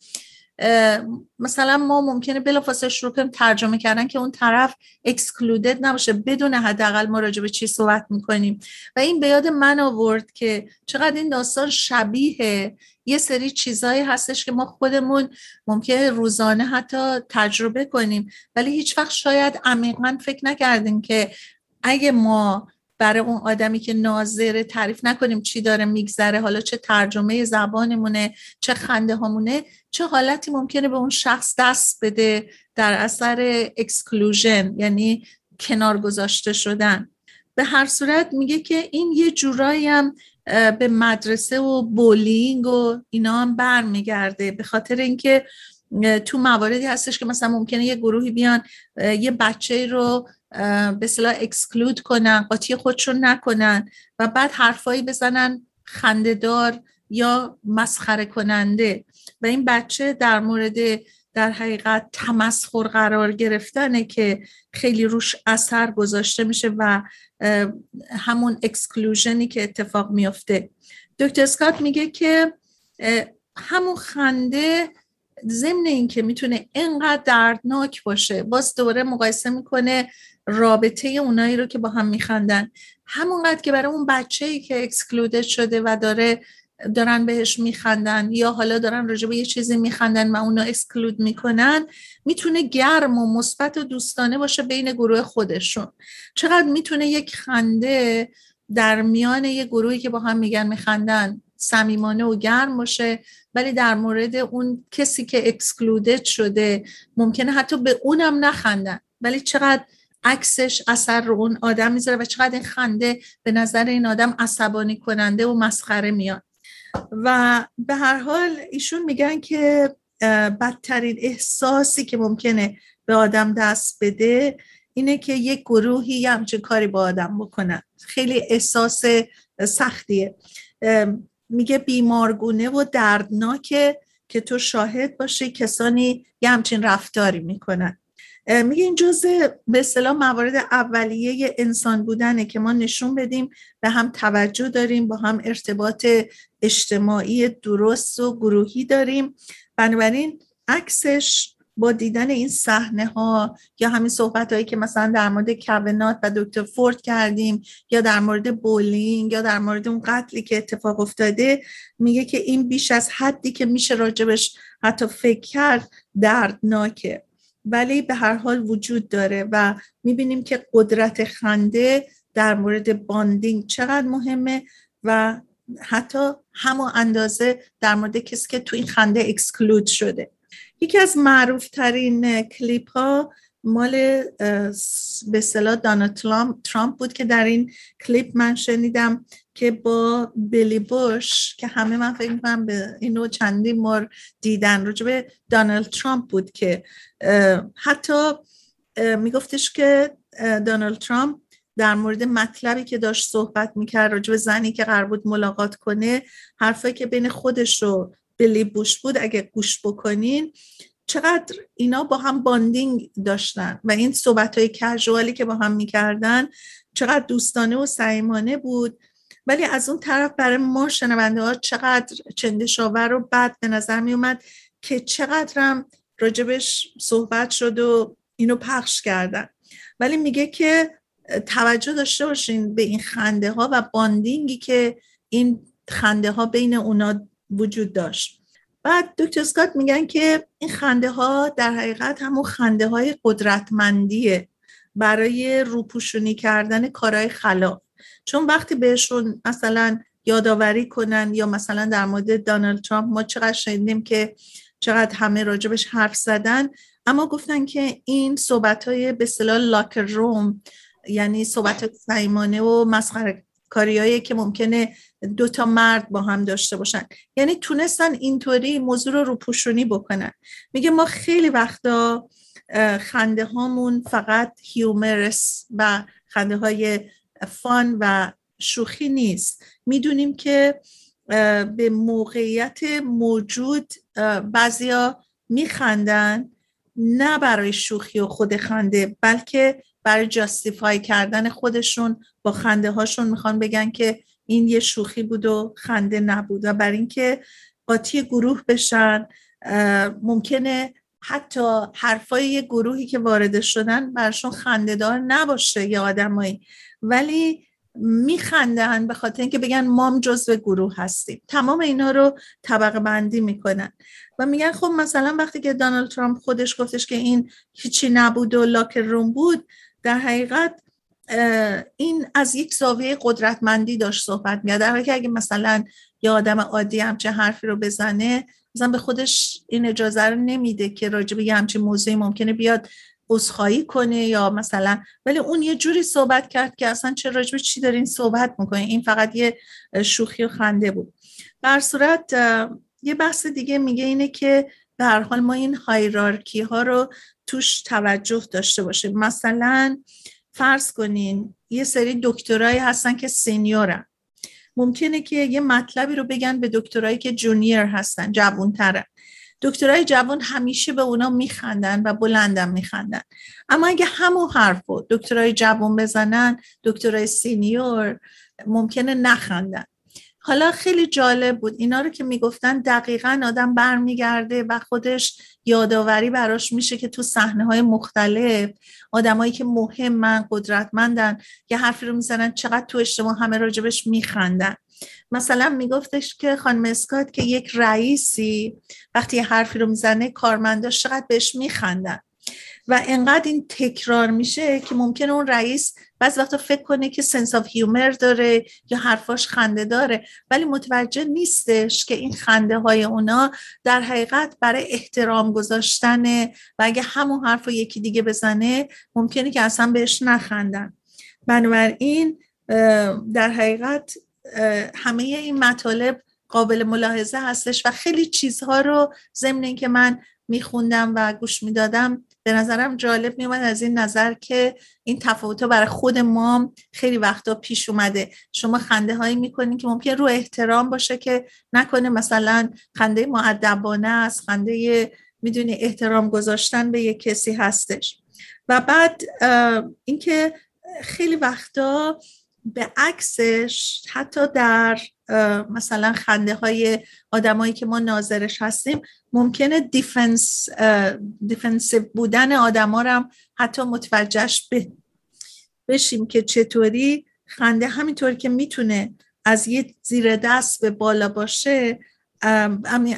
Speaker 1: مثلا ما ممکنه بلافاصله شروع کنیم ترجمه کردن که اون طرف اکسکلودد نباشه بدون حداقل ما راجع به چی صحبت می‌کنیم. و این به یاد من آورد که چقدر این داستان شبیه یه سری چیزهایی هستش که ما خودمون ممکنه روزانه حتی تجربه کنیم. ولی هیچ وقت شاید عمیقا فکر نکردیم که اگه ما برای اون آدمی که ناظره تعریف نکنیم چی داره میگذره حالا چه ترجمه زبانمونه چه خنده همونه چه حالتی ممکنه به اون شخص دست بده در اثر exclusion یعنی کنار گذاشته شدن. به هر صورت میگه که این یه جورایی هم به مدرسه و bullying و اینا هم برمیگرده. به خاطر اینکه تو مواردی هستش که مثلا ممکنه یه گروهی بیان یه بچه رو به اصطلاح exclude کنن قاطی خودشون نکنن و بعد حرفایی بزنن خندهدار یا مسخره کننده. و این بچه در مورد در حقیقت تمسخر قرار گرفتنه که خیلی روش اثر گذاشته میشه و همون اکسکلوژنی که اتفاق میافته. دکتر اسکات میگه که همون خنده ضمن اینکه می‌تونه اینقدر دردناک باشه باز دوباره مقایسه می‌کنه رابطه اونایی رو که با هم میخندن. همونقدر که برای اون بچه ای که اکسکلودد شده و داره دارن بهش میخندن یا حالا دارن راجع به یه چیزی میخندن و اونو اکسکلود می‌کنن می‌تونه گرم و مثبت و دوستانه باشه بین گروه خودشون. چقدر می‌تونه یک خنده در میان یه گروهی که با هم میگن میخندن صمیمانه و گرم باشه ولی در مورد اون کسی که اکسکلودد شده ممکنه حتی به اونم نخندن. ولی چقدر عکسش اثر رو اون آدم می‌ذاره و چقدر این خنده به نظر این آدم عصبانی کننده و مسخره میاد. و به هر حال ایشون میگن که بدترین احساسی که ممکنه به آدم دست بده اینه که یک گروهی همچین کاری با آدم بکنن. خیلی احساس سختیه. میگه بیمارگونه و دردناکه که تو شاهد باشی کسانی یه همچین رفتاری می‌کنن. میگه این جزء به اصطلاح موارد اولیه انسان بودنه که ما نشون بدیم به هم توجه داریم با هم ارتباط اجتماعی درست و گروهی داریم. بنابراین عکسش با دیدن این صحنه ها یا همین صحبت هایی که مثلا در مورد کونات و دکتر فورد کردیم یا در مورد بولینگ یا در مورد اون قتلی که اتفاق افتاده میگه که این بیش از حدی که میشه راجبش حتی فکر کرد دردناکه. ولی به هر حال وجود داره و می‌بینیم که قدرت خنده در مورد bonding چقدر مهمه و حتی همون اندازه در مورد کسی که تو این خنده exclude شده. یکی از معروف ترین کلیپ ها مال به اصطلاح دانالد ترامپ بود که در این کلیپ من شنیدم که با بلی بوش که همه من فکر می‌کنم به اینو چندی مار دیدن به دانالد ترامپ بود که حتی میگفتش که دانالد ترامپ در مورد مطلبی که داشت صحبت می‌کرد راجع به زنی که قرار بود ملاقات کنه حرفایی که بین خودش و بلی بوش بود اگه گوش بکنین چقدر اینا با هم باندینگ داشتن و این صحبت های کژوالی که با هم می‌کردن چقدر دوستانه و صمیمانه بود. ولی از اون طرف برای ما شنونده ها چقدر چندشاور و بد به نظر می اومد که چقدرم راجبش صحبت شد و اینو پخش کردن. ولی میگه که توجه داشته باشین به این خنده ها و باندینگی که این خنده ها بین اونا وجود داشت. بعد دکتر سکات میگن که این خنده ها در حقیقت همون خنده های قدرتمندیه برای روپوشونی کردن کارهای خلاق. چون وقتی بهشون مثلا یادآوری کنن یا مثلا در مورد دانالد ترامپ ما چقدر شنیدیم که چقدر همه راجبش حرف زدن اما گفتن که این صحبت های به اصطلاح لاکر روم یعنی صحبت سیمانه و مسخره کاریایی که ممکنه دو تا مرد با هم داشته باشن. یعنی تونستن اینطوری موضوع رو روپوشونی بکنن. میگه ما خیلی وقتا خنده هامون فقط هیومرس و خنده های فان و شوخی نیست. می‌دونیم که به موقعیت موجود بعضیا میخندن نه برای شوخی و خود خنده بلکه برای جاستیفای کردن خودشون با خنده هاشون می‌خوان بگن که این یه شوخی بود و خنده نبود و برای اینکه قاطی گروه بشن. ممکنه حتی حرفای یه گروهی که وارد شدن برشون خندهدار نباشه یه آدمایی. ولی میخندن به خاطر اینکه بگن مام جزو گروه هستیم. تمام اینا رو طبقه بندی می‌کنن. و میگن خب مثلا وقتی که دانالد ترامپ خودش گفتش که این هیچی نبود و لاکر روم بود در حقیقت این از یک زاویه قدرتمندی داشت صحبت میاد در حالی که اگه مثلا یه آدم عادی همچه حرفی رو بزنه مثلا به خودش این اجازه رو نمیده که راجع به یه همچین موضوعی ممکنه بیاد عذرخواهی کنه یا مثلا ولی اون یه جوری صحبت کرد که اصلا چه راجب چی دارین صحبت می‌کنه این فقط یه شوخی و خنده بود. بر صورت یه بحث دیگه میگه اینه که هر حال ما این هایرارکی ها رو توش توجه داشته باشیم. مثلا فرض کنین یه سری دکترایی هستن که سینیورن ممکنه که یه مطلبی رو بگن به دکترایی که جونیر هستن جوونترن. دکترای جوان همیشه به اونا میخندن و بلندم میخندن. اما اگه همون حرف رو دکترای جوان بزنن دکترای سینیور ممکنه نخندن. حالا خیلی جالب بود. اینا رو که می‌گفتن دقیقا آدم برمیگرده و خودش یادآوری براش میشه که تو صحنه های مختلف آدمایی که مهمن قدرتمندن یه حرفی رو می‌زنن چقدر تو اجتماع همه راجبش میخندن. مثلا میگفتش که خانم اسکات که یک رئیسی وقتی حرفی رو می‌زنه کارمنداش چقدر بهش میخندن. و انقدر این تکرار میشه که ممکنه اون رئیس بعض وقتا فکر کنه که سنس آف هیومر داره یا حرفاش خنده داره. ولی متوجه نیستش که این خنده های اونا در حقیقت برای احترام گذاشتنه و اگه همون حرف رو یکی دیگه بزنه ممکنه که اصلا بهش نخندن. بنابراین در حقیقت همه این مطالب قابل ملاحظه هستش و خیلی چیزها رو ضمن اینکه من میخوندم و گوش می‌دادم به نظرم جالب میومد از این نظر که این تفاوت برای خود ما خیلی وقتا پیش اومده. شما خنده هایی می‌کنین که ممکن رو احترام باشه که نکنه مثلا خنده مؤدبانه است خنده می‌دونی احترام گذاشتن به یک کسی هستش. و بعد اینکه خیلی وقتا به عکسش حتی در مثلا خنده های آدمایی که ما ناظرش هستیم ممکنه defense defensive بودن آدما هم حتی متوجهش بشیم که چطوری خنده همینطور که می‌تونه از یه زیر دست به بالا باشه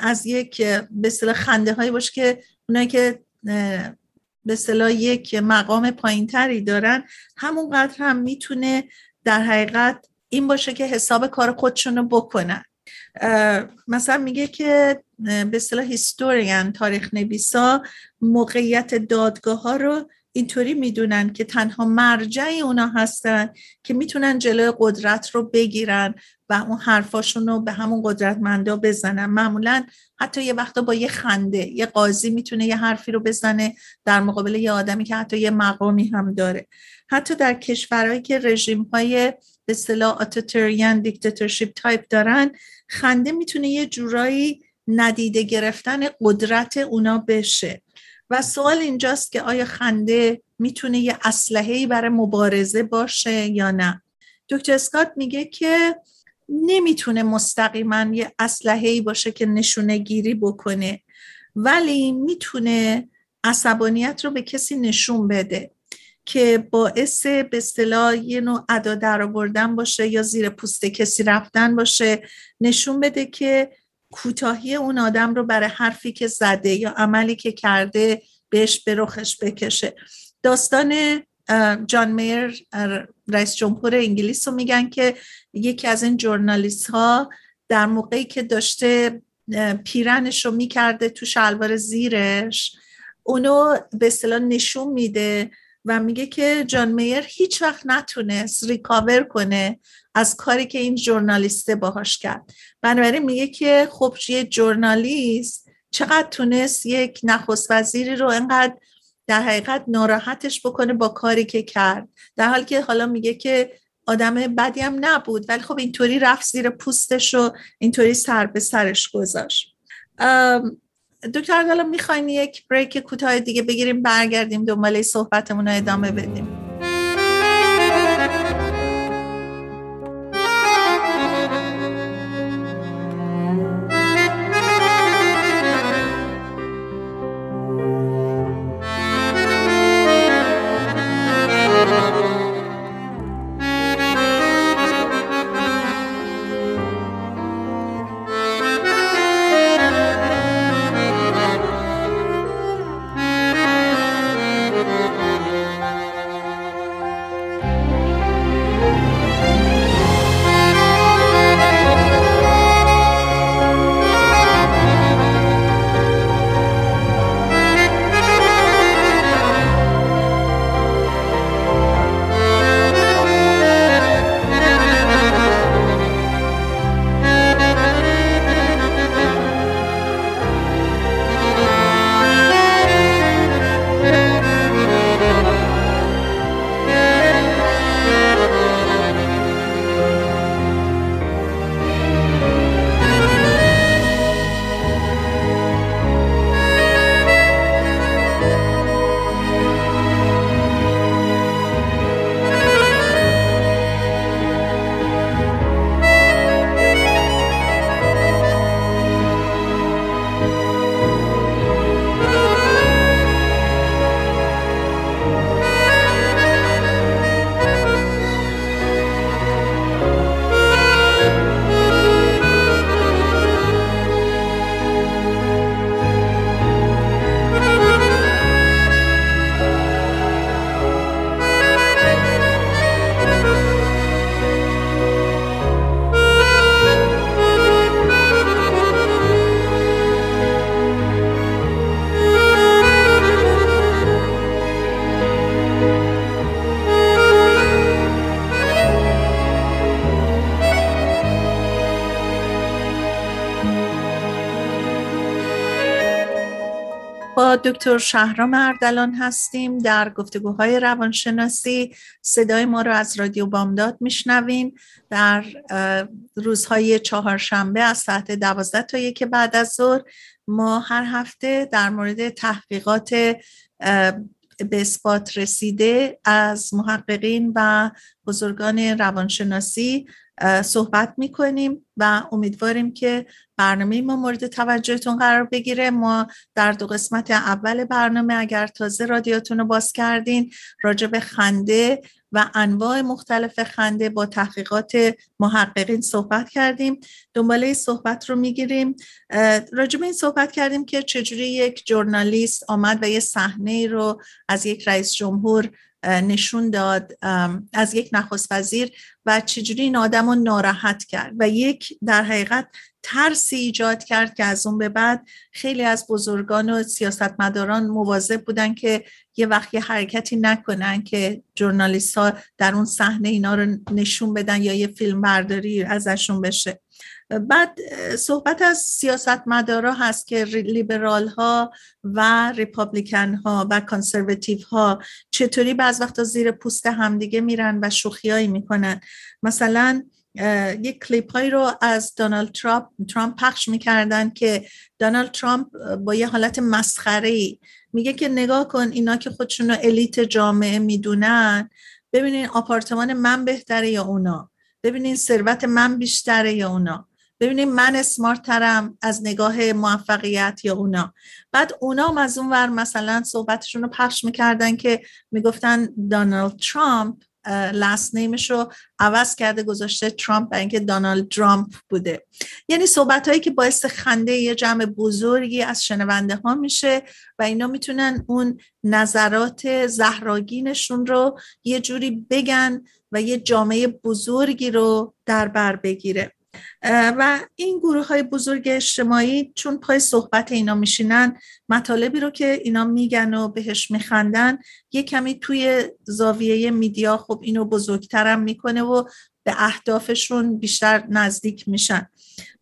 Speaker 1: از یک به خنده هایی باشه که اونایی که به اصطلاح یک مقام پایینتری دارن همونقدر هم می‌تونه در حقیقت این باشه که حساب کار خودشون رو بکنن مثلا میگه که به اصطلاح هیستوریان تاریخ نویسا موقعیت دادگاه ها رو اینطوری می‌دونن که تنها مرجع اونا هستن که می‌تونن جلوی قدرت رو بگیرن و اون حرفاشون رو به همون قدرتمندا بزنن. معمولا حتی یه وقتا با یه خنده یه قاضی می‌تونه یه حرفی رو بزنه در مقابل یه آدمی که حتی یه مقامی هم داره. حتی در کشورهایی که رژیم های به اصطلاح authoritarian dictatorship type دارن خنده می‌تونه یه جورایی ندیده گرفتن قدرت اونا بشه. و سوال اینجاست که آیا خنده می‌تونه یه اسلحه‌ای برای مبارزه باشه یا نه؟ دکتر اسکات میگه که نمی‌تونه مستقیما یه اسلحه‌ای باشه که نشونه گیری بکنه ولی می‌تونه عصبانیت رو به کسی نشون بده. که باعث به اصطلاح یه نوع ادا در آوردن باشه یا زیر پوست کسی رفتن باشه نشون بده که کوتاهی اون آدم رو برای حرفی که زده یا عملی که کرده بهش به رخش بکشه. داستان جان میر رئیس جمهور انگلیس رو میگن که یکی از این جورنالیست ها در موقعی که داشته پیرنش رو می‌کرده تو شلوار زیرش اونو به اصطلاح نشون میده و میگه که جان میر هیچ وقت نتونست ریکاور کنه از کاری که این جورنالیسته باهاش کرد. بنابراین میگه که خب یه جورنالیست چقدر تونست یک نخست وزیری رو انقدر در حقیقت ناراحتش بکنه با کاری که کرد. در حالی که حالا میگه که آدم بدی هم نبود ولی خب اینطوری رفت زیر پوستش و اینطوری سر به سرش گذاشت. دکتر حالا می‌خواین یک بریک کوتاه دیگه بگیریم برگردیم دنباله صحبتمون رو ادامه بدیم. دکتر شهرام اردلان هستیم در گفتگوهای روانشناسی. صدای ما رو از رادیو بامداد میشنوین در روزهای چهارشنبه از ساعت دوازده تا یک بعد از ظهر ما هر هفته در مورد تحقیقات به اثبات رسیده از محققین و بزرگان روانشناسی صحبت می‌کنیم و امیدواریم که برنامه ما مورد توجهتون قرار بگیره. ما در دو قسمت اول برنامه اگر تازه رادیاتون رو باز کردین راجع به خنده و انواع مختلف خنده با تحقیقات محققین صحبت کردیم. دنباله صحبت رو می‌گیریم. راجع به این صحبت کردیم که چجوری یک جورنالیست آمد و یه صحنه رو از یک رئیس جمهور نشون داد از یک نخست وزیر و چجوری این آدم رو ناراحت کرد و یک در حقیقت ترسی ایجاد کرد که از اون به بعد خیلی از بزرگان و سیاستمداران مواظب بودن که یه وقت یه حرکتی نکنن که جورنالیست ها در اون صحنه اینا رو نشون بدن یا یه فیلم برداری ازشون بشه. بعد صحبت از سیاست مدارا هست که لیبرال ها و ریپابلیکن ها و کنسرواتیو ها چطوری بعض وقتا زیر پوست همدیگه میرن و شوخیایی می‌کنن. مثلا یک کلیپ هایی رو از دونالد ترامپ ترامپ پخش می‌کردن که دونالد ترامپ با یه حالت مسخره ای میگه که نگاه کن اینا که خودشون رو الیت جامعه می‌دونن ببینین آپارتمان من بهتره یا اونا؟ ببینین ثروت من بیشتره یا اونا؟ ببینیم من اسمارت ترم از نگاه موفقیت یا اونا. بعد اونا هم از اون ور مثلا صحبتشون رو پخش می‌کردن که می‌گفتن دونالد ترامپ لاست نیمش رو عوض کرده گذاشته ترامپ برای اینکه دونالد ترامپ بوده. یعنی صحبت هایی که باعث خنده یه جمع بزرگی از شنونده ها میشه و اینا می‌تونن اون نظرات زهراگینشون رو یه جوری بگن و یه جامعه بزرگی رو در بر بگیره. و این گروه های بزرگ اجتماعی چون پای صحبت اینا میشینن مطالبی رو که اینا میگن و بهش میخندن یه کمی توی زاویه میدیا خب اینو بزرگترم می‌کنه و به اهدافشون بیشتر نزدیک میشن.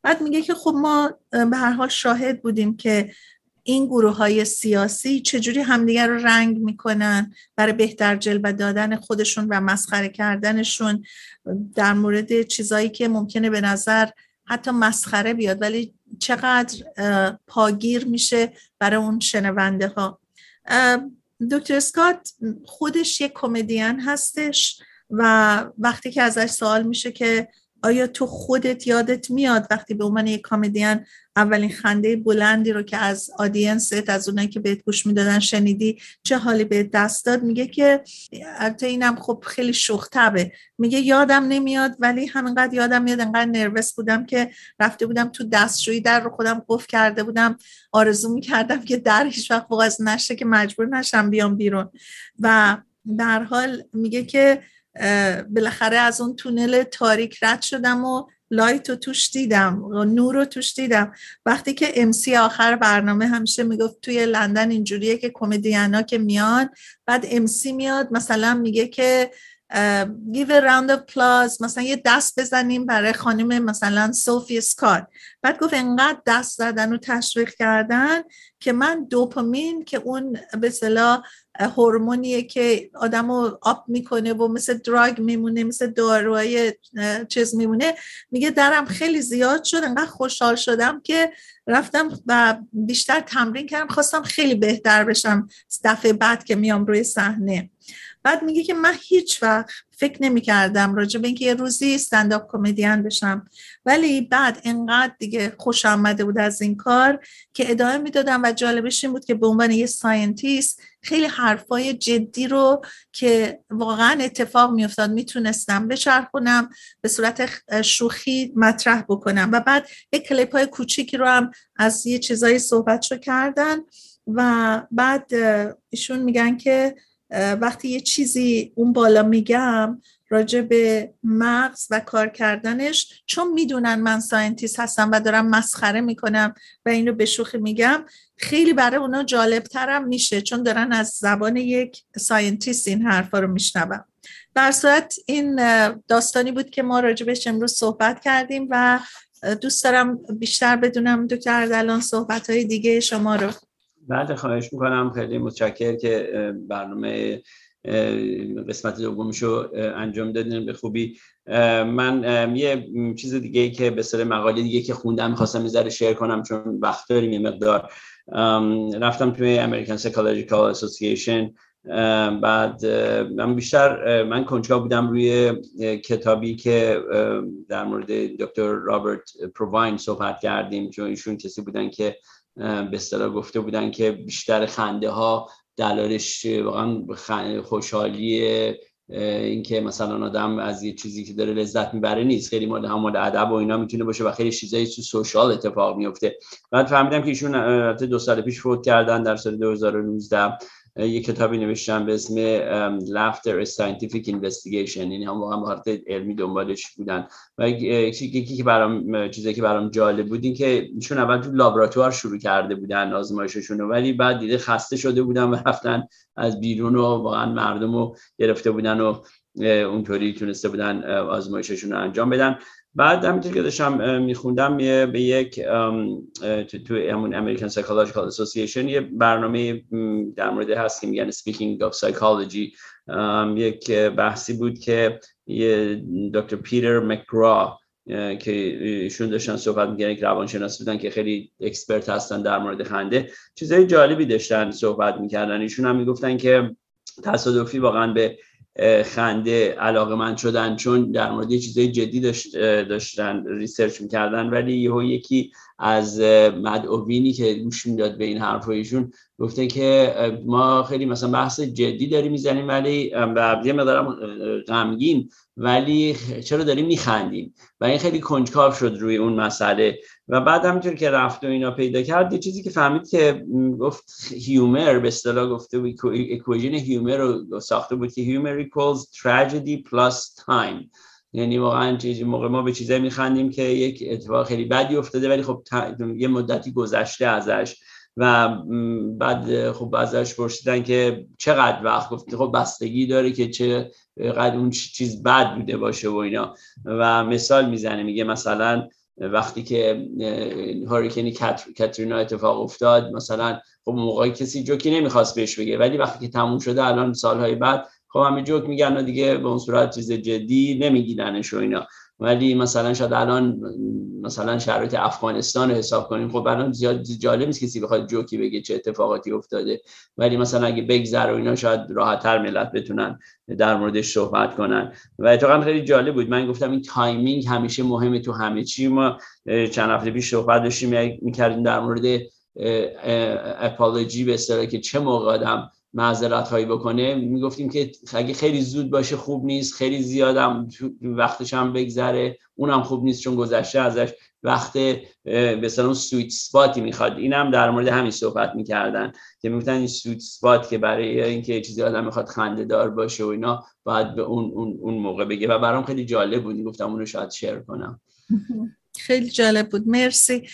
Speaker 1: بعد میگه که خب ما به هر حال شاهد بودیم که این گروه های سیاسی چجوری همدیگر رو رنگ می‌کنن برای بهتر جلوه دادن خودشون و مسخره کردنشون؟ در مورد چیزایی که ممکنه به نظر حتی مسخره بیاد ولی چقدر پاگیر میشه برای اون شنونده ها دکتر اسکات خودش یک کمدین هستش و وقتی که ازش سوال میشه که آیا تو خودت یادت میاد وقتی به عنوان یک کمدین اولین خنده بلندی رو که از آدینست از اونایی که بهت گوش می‌دادن شنیدی چه حالی به دست داد؟ میگه که البته اینم خب خیلی شوختبه میگه یادم نمیاد ولی همینقدر یادم میاد انقدر نروس بودم که رفته بودم تو دستشویی در رو خودم قفل کرده بودم آرزو می‌کردم که در هیچ وقت باز نشه که مجبور نشم بیام بیرون. و در حال میگه که بالاخره از اون تونل تاریک رد شدم و لایت رو توش دیدم و نور رو توش دیدم. وقتی که امسی آخر برنامه همیشه می‌گفت توی لندن اینجوریه که کمدیانا که میان بعد امسی میاد مثلا میگه که give a round of applause. مثلا یه دست بزنیم برای خانم مثلا سوفی سکات بعد گفت انقدر دست زدن و تشویق کردن که من دوپامین که اون به صلاح هورمونیه که آدم رو آب می‌کنه و مثل دراگ میمونه مثل داروهای چیز میمونه میگه درم خیلی زیاد شد انقدر خوشحال شدم که رفتم و بیشتر تمرین کردم خواستم خیلی بهتر بشم دفعه بعد که میام روی صحنه. بعد میگه که من هیچ وقت فکر نمی کردم راجع به اینکه یه روزی stand-up comedian بشم. ولی بعد انقدر دیگه خوشم اومده بود از این کار که ادامه می‌دادم و جالبش این بود که به عنوان یه scientist خیلی حرفای جدی رو که واقعا اتفاق میافتاد می‌تونستم بچرخونم به صورت شوخی مطرح بکنم. و بعد یک کلیپ های کوچیکی رو هم از یه چیزایی صحبت رو کردن و بعد ایشون میگن که وقتی یه چیزی اون بالا میگم راجع به مغز و کار کردنش چون می‌دونن من scientist هستم و دارم مسخره می‌کنم و اینو به شوخی میگم خیلی برای اونا جالبترم میشه چون دارن از زبان یک scientist این حرفا رو میشنون در صورت این داستانی بود که ما راجبش امروز صحبت کردیم و دوست دارم بیشتر بدونم دکتر اردلان صحبت های دیگه شما رو
Speaker 2: بعد خواهش می‌کنم. خیلی متشکر که برنامه قسمت دومشو انجام دادین. به خوبی. من یه چیز دیگه که به سر مقاله دیگه که خوندم می‌خواستم می‌ذاره شیر کنم چون وقت داریم یه مقدار. رفتم توی American Psychological Association. بعد من بیشتر من کنجکاو بودم روی کتابی که در مورد دکتر رابرت پروواین صحبت کردیم چون ایشون کسی بودن که به اصطلاح گفته بودن که بیشتر خنده ها دلالش واقعا خوشحالی اینکه مثلا آدم از یه چیزی که داره لذت می‌بره نیست. خیلی مال هم مال ادب و اینا می‌تونه باشه و خیلی چیزایی تو سوشال اتفاق میفته بعد فهمیدم که ایشون دو سال پیش فوت کردن در سال 2019 یه کتابی نوشتم به اسم Laughter Scientific Investigation. یعنی هم واقعا علمی دنبالش بودن. و یکی که برام چیزی که برام جالب بود این که چون اول تو لابراتوار شروع کرده بودن آزمایششون ولی بعد دیده خسته شده بودن و رفتن از بیرون و واقعا مردم رو گرفته بودن و اونطوری تونسته بودن آزمایششون رو انجام بدن. بعد همینطور که داشتم میخوندم به یک تو همون امریکن Association یه برنامه در مورد هست که میگن Speaking of Psychology. یک بحثی بود که یه دکتر پیتر مک‌گرا که ایشون داشتن صحبت میگن یک روانشناس بودن که خیلی expert هستن در مورد خنده. چیزای جالبی داشتن صحبت می‌کردن. ایشون هم می‌گفتن که تصادفی واقعا به خنده علاقه‌مند شدن چون در مورد چیزای جدی داشت داشتن research می‌کردن. ولی یهو یکی از مدعوینی که گوش می‌داد به این حرفایشون گفته که ما خیلی مثلا بحث جدی داریم می‌زنیم ولی به یه مقدارم غمگین ولی چرا داریم میخندیم؟ و این خیلی کنجکاو شد روی اون مسئله. و بعد همینطور که رفت و اینا پیدا کرد یه چیزی که فهمید که گفت هیومر به اصطلاح گفته بود اکویژن هیومر رو ساخته بود که هیومر equals tragedy plus time. یعنی واقعا چیزی موقع ما به چیزایی میخندیم که یک اتفاق خیلی بدی افتاده ولی خب یه مدتی گذشته ازش و بعد خب ازش پرسیدن که چقدر وقت؟ گفت خب بستگی داره که چه قد اون چیز بد بوده باشه و اینا. و مثال می‌زنه میگه مثلا وقتی که هاریکنی کاترینا اتفاق افتاد مثلا خب موقعی کسی جوکی نمی‌خواست بهش بگه ولی وقتی که تموم شده الان سالهای بعد خب همه جوک میگن و دیگه به اون صورت چیز جدی نمیگیرنش و اینا. ولی مثلا شاید الان مثلا شرایط افغانستان رو حساب کنیم خب الان زیاد جالب نیست کسی بخواد جوکی بگه چه اتفاقاتی افتاده. ولی مثلا اگه بگذره و اینا شاید راحتتر ملت بتونن در موردش صحبت کنن. و اتفاقا خیلی جالب بود. من گفتم این timing همیشه مهمه تو همه چی. ما چند هفته پیش صحبت داشتیم می‌کردیم در مورد apology به که چه موقع آدم معذرت خواهی بکنه می‌گفتیم که اگه خیلی زود باشه خوب نیست خیلی زیادم وقتش هم بگذره اونم خوب نیست چون گذشته ازش وقت به اون سویت سپاتی می‌خواد. اینم در مورد همین صحبت می‌کردن که می‌گفتن این سویت سپات که برای اینکه چیزی آدم می‌خواد خنده دار باشه و اینا باید به اون, اون, اون موقع بگه. و برام خیلی جالب بود گفتم اونو شاید شیر کنم. <laughs>
Speaker 1: خیلی جالب بود. مرسی.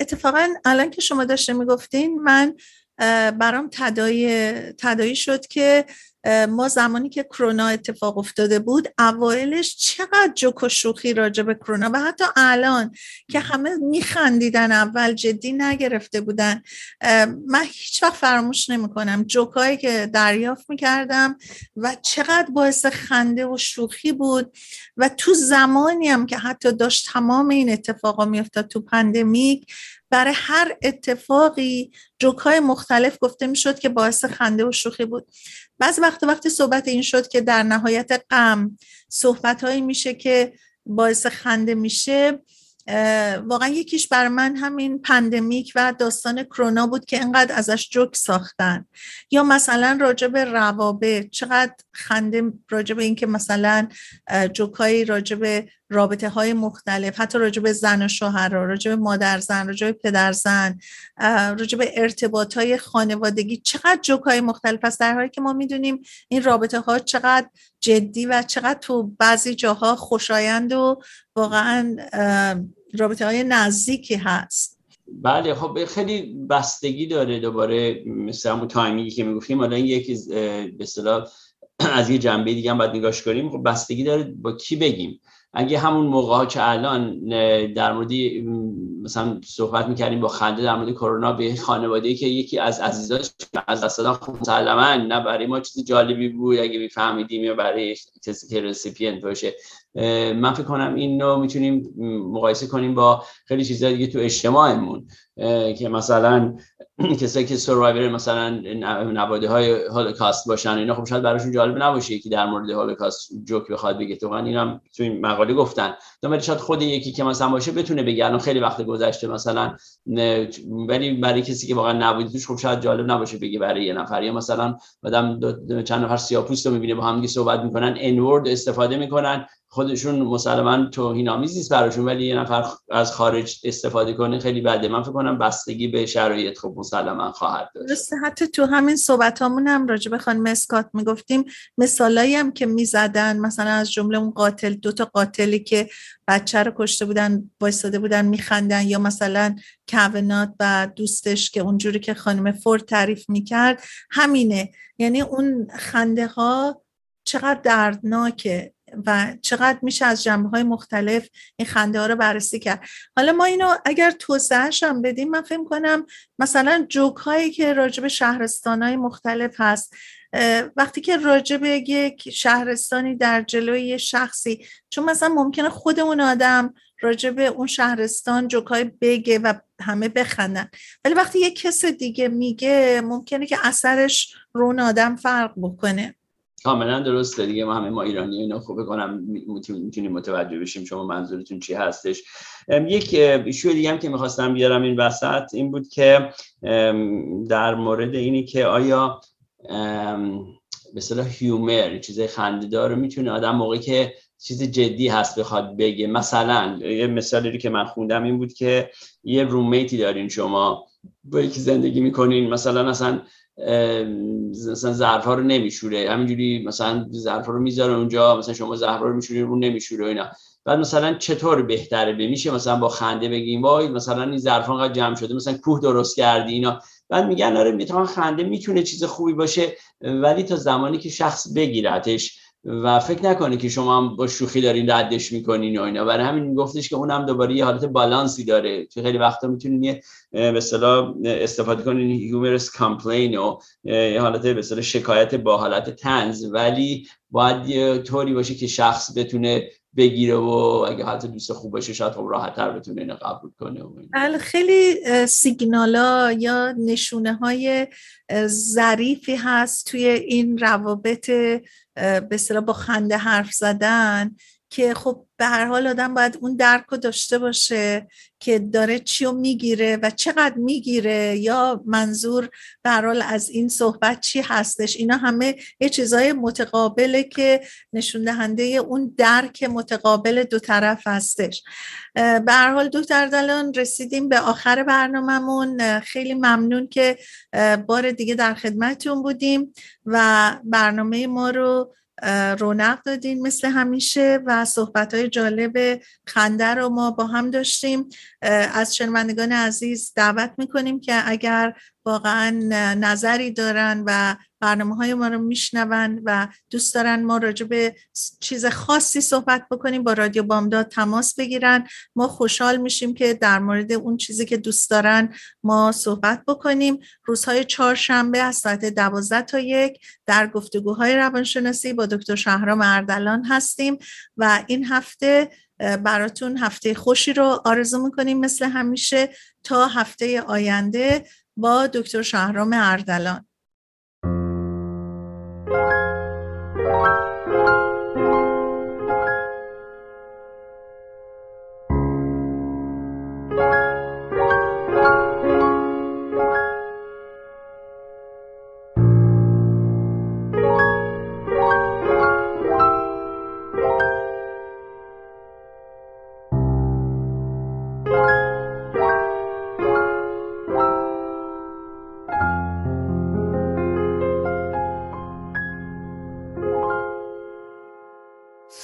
Speaker 1: اتفاقا الان که شما داشته می‌گفتین من برام تدایی, تدایی شد که ما زمانی که کرونا اتفاق افتاده بود اوایلش چقدر جوک و شوخی راجع به کرونا و حتی الان که همه میخندیدن اول جدی نگرفته بودن. من هیچ وقت فراموش نمی‌کنم جوکایی که دریافت می‌کردم و چقدر باعث خنده و شوخی بود و تو زمانی هم که حتی داشت تمام این اتفاقا میافتاد تو پندمیک برای هر اتفاقی جوکای مختلف گفته می‌شد که باعث خنده و شوخی بود. بعض وقت وقتی صحبت این شد که در نهایت غم صحبت هایی میشه که باعث خنده میشه واقعا یکیش بر من همین پندمیک و داستان کرونا بود که انقدر ازش جوک ساختن. یا مثلا راجع به روابط چقدر خنده راجع به اینکه مثلا جوکایی راجع به رابطه های مختلف حتی راجع به زن و شوهر راجع به مادر زن راجع به پدر زن راجع به ارتباط های خانوادگی چقدر جوک های مختلف است در حالی که ما می‌دونیم این رابطه ها چقدر جدی و چقدر تو بعضی جاها خوشایند و واقعا رابطه های نزدیکی هست.
Speaker 2: بله خب خیلی بستگی داره دوباره مثل همون تایمینگی که می‌گفتیم. حالا این یکی به از یه جنبه دیگه هم باید نگاش کنیم. خب بستگی داره با کی بگیم. اگه همون موقع ها که الان در مورد مثلا صحبت می‌کردیم با خنده در مورد کرونا به خانواده که یکی از عزیزاش از دست دادن خب مسلما نه برای ما چیز جالبی بود اگه میفهمیدیم یا برای کسی که رسیپینت باشه. من فکر کنم این رو می‌تونیم مقایسه کنیم با خیلی چیزا دیگه تو اجتماعمون. که مثلا <clears throat> کسایی که سروایور مثلا نواده های هولوکاست باشن اینا خب شاید براشون جالب نباشه که در مورد هولوکاست جوک بخواد بگه. تو اینم تو این مقاله گفتن. ولی شاید خود یکی که مثلا باشه بتونه بگه. الان خیلی وقت گذشته مثلا ولی برای کسی که واقعا نبوده توش خب شاید جالب نباشه بگه برای یه نفر. یا مثلا آدم چند نفر سیاپوست رو می‌بینه با هم صحبت می‌کنن ان استفاده می‌کنن. خودشون مسلما توهین آمیز نیست براشون ولی یه نفر از خارج استفاده کنه خیلی بده. من فکر کنم بستگی به شرایط خب مسلما خواهد داشت.
Speaker 1: حتی تو همین صحبت همون هم راجع به خانم اسکات می‌گفتیم مثالایی هم که می‌زدن مثلا از جمله اون قاتل دو تا قاتلی که بچه رو کشته بودن وایستاده بودن میخندن یا مثلا کونات و دوستش که اونجوری که خانم فورد تعریف می‌کرد همینه. یعنی اون خنده ها چقدر دردناکه. و چقدر میشه از جنبه های مختلف این خنده ها رو بررسی کرد. حالا ما اینو اگر توسعهش هم بدیم من فکر کنم مثلا جوک هایی که راجب شهرستان های مختلف هست وقتی که راجب یک شهرستانی در جلوی شخصی چون مثلا ممکنه خود اون آدم راجب اون شهرستان جوکای بگه و همه بخندن. ولی وقتی یک کس دیگه میگه ممکنه که اثرش رو اون آدم فرق بکنه.
Speaker 2: کاملا درسته. دیگه ما همه ما ایرانی اینا خوب بکنم می‌تونیم متوجه بشیم شما منظورتون چی هستش. یک ایشو دیگه هم که می‌خواستم بیارم این وسط این بود که در مورد اینی که آیا به صلاح هیومر چیز خندهدار رو می‌تونه آدم موقعی که چیز جدی هست بخواد بگه. مثلا یه مثالی که من خوندم این بود که یه رومیتی دارین شما. با یکی زندگی می‌کنین. مثلا اصلا مثلا ظرف ها رو نمیشوره. همینجوری مثلا ظرف رو می‌ذاره اونجا مثلا شما ظرف رو میشوری رو نمیشوره اینا. بعد مثلا چطور بهتره؟ به میشه مثلا با خنده بگیم وای مثلا این ظرف ها جمع شده مثلا کوه درست کردی اینا. بعد میگن آره می‌تونه خنده می‌تونه چیز خوبی باشه ولی تا زمانی که شخص بگیرتش و فکر نکنه که شما هم با شوخی دارین ردش می‌کنین و اینا. برای همین گفتش که اونم دوباره یه حالت بالانسی داره تو خیلی وقتا می‌تونین یه به اصطلاح استفاده کنین humorous complain و یه حالت به اصطلاح شکایت با حالت طنز ولی باید یه طوری باشه که شخص بتونه بگیره و اگه حالت دوست خوب باشه شاید خب راحت تر بتونه اینو قبول کنه
Speaker 1: بله خیلی سیگنالا یا نشونه های ظریفی هست توی این روابط به با خنده حرف زدن که خب به هر حال آدم باید اون درک رو داشته باشه که داره چی رو می‌گیره و چقدر می‌گیره یا منظور به هر حال از این صحبت چی هستش. اینا همه یه چیزای متقابله که نشون دهنده اون درک متقابل دو طرف هستش. به هر حال دکتر دلان رسیدیم به آخر برنامهمون. خیلی ممنون که بار دیگه در خدمتتون بودیم و برنامه ما رو رونق دادین مثل همیشه و صحبت های جالب خنده رو ما با هم داشتیم. از شنوندگان عزیز دعوت می‌کنیم که اگر واقعا نظری دارن و برنامه های ما رو میشنون و دوست دارن ما راجع به چیز خاصی صحبت بکنیم با رادیو بامداد تماس بگیرن. ما خوشحال میشیم که در مورد اون چیزی که دوست دارن ما صحبت بکنیم. روزهای چهارشنبه از ساعت دوازده تا یک در گفتگوهای روانشناسی با دکتر شهرام اردلان هستیم و این هفته براتون هفته خوشی رو آرزو می‌کنیم مثل همیشه تا هفته آینده با دکتر شهرام اردلان.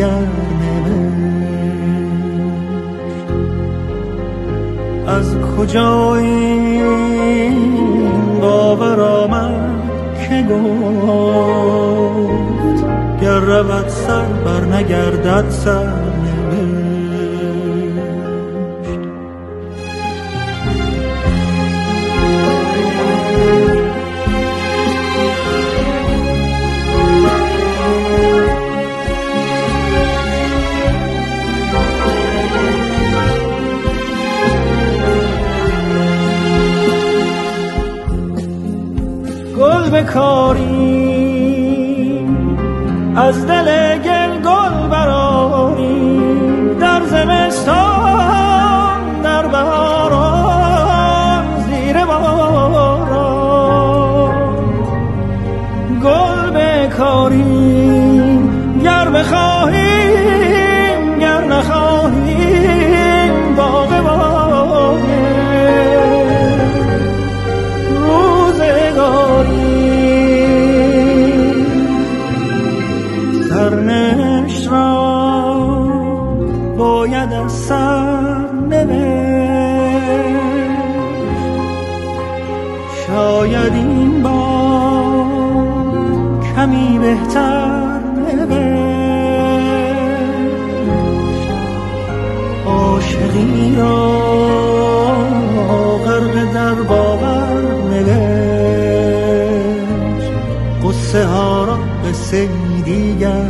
Speaker 3: دیگر نوشت از کجا این باور آمد که گفت گر رود سر بر نگردد سر. بکاری از دل شاید این بار کمی بهتر نوشت. عاشقی را غرق در باور نوشت. قصه ها را قصه دیگر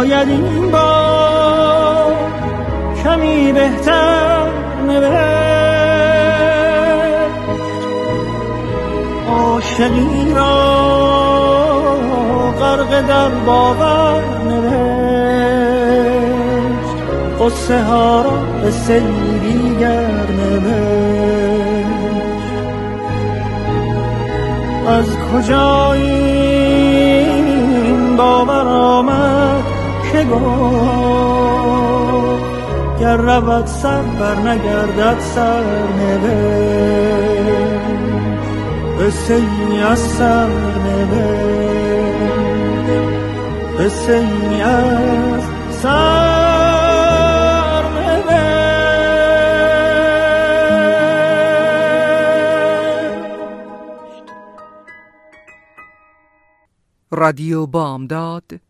Speaker 3: شاید این بار کمی بهتر نوشت. عاشقی را غرق در باور نوشت. قصه ها را به دیگر نوشت. از کجا این باور آمد؟ که گفت گر رود سر بر نگردد سر نوشت. قصه ای از سر نوشت. قصه ای از سر
Speaker 4: رادیو بامداد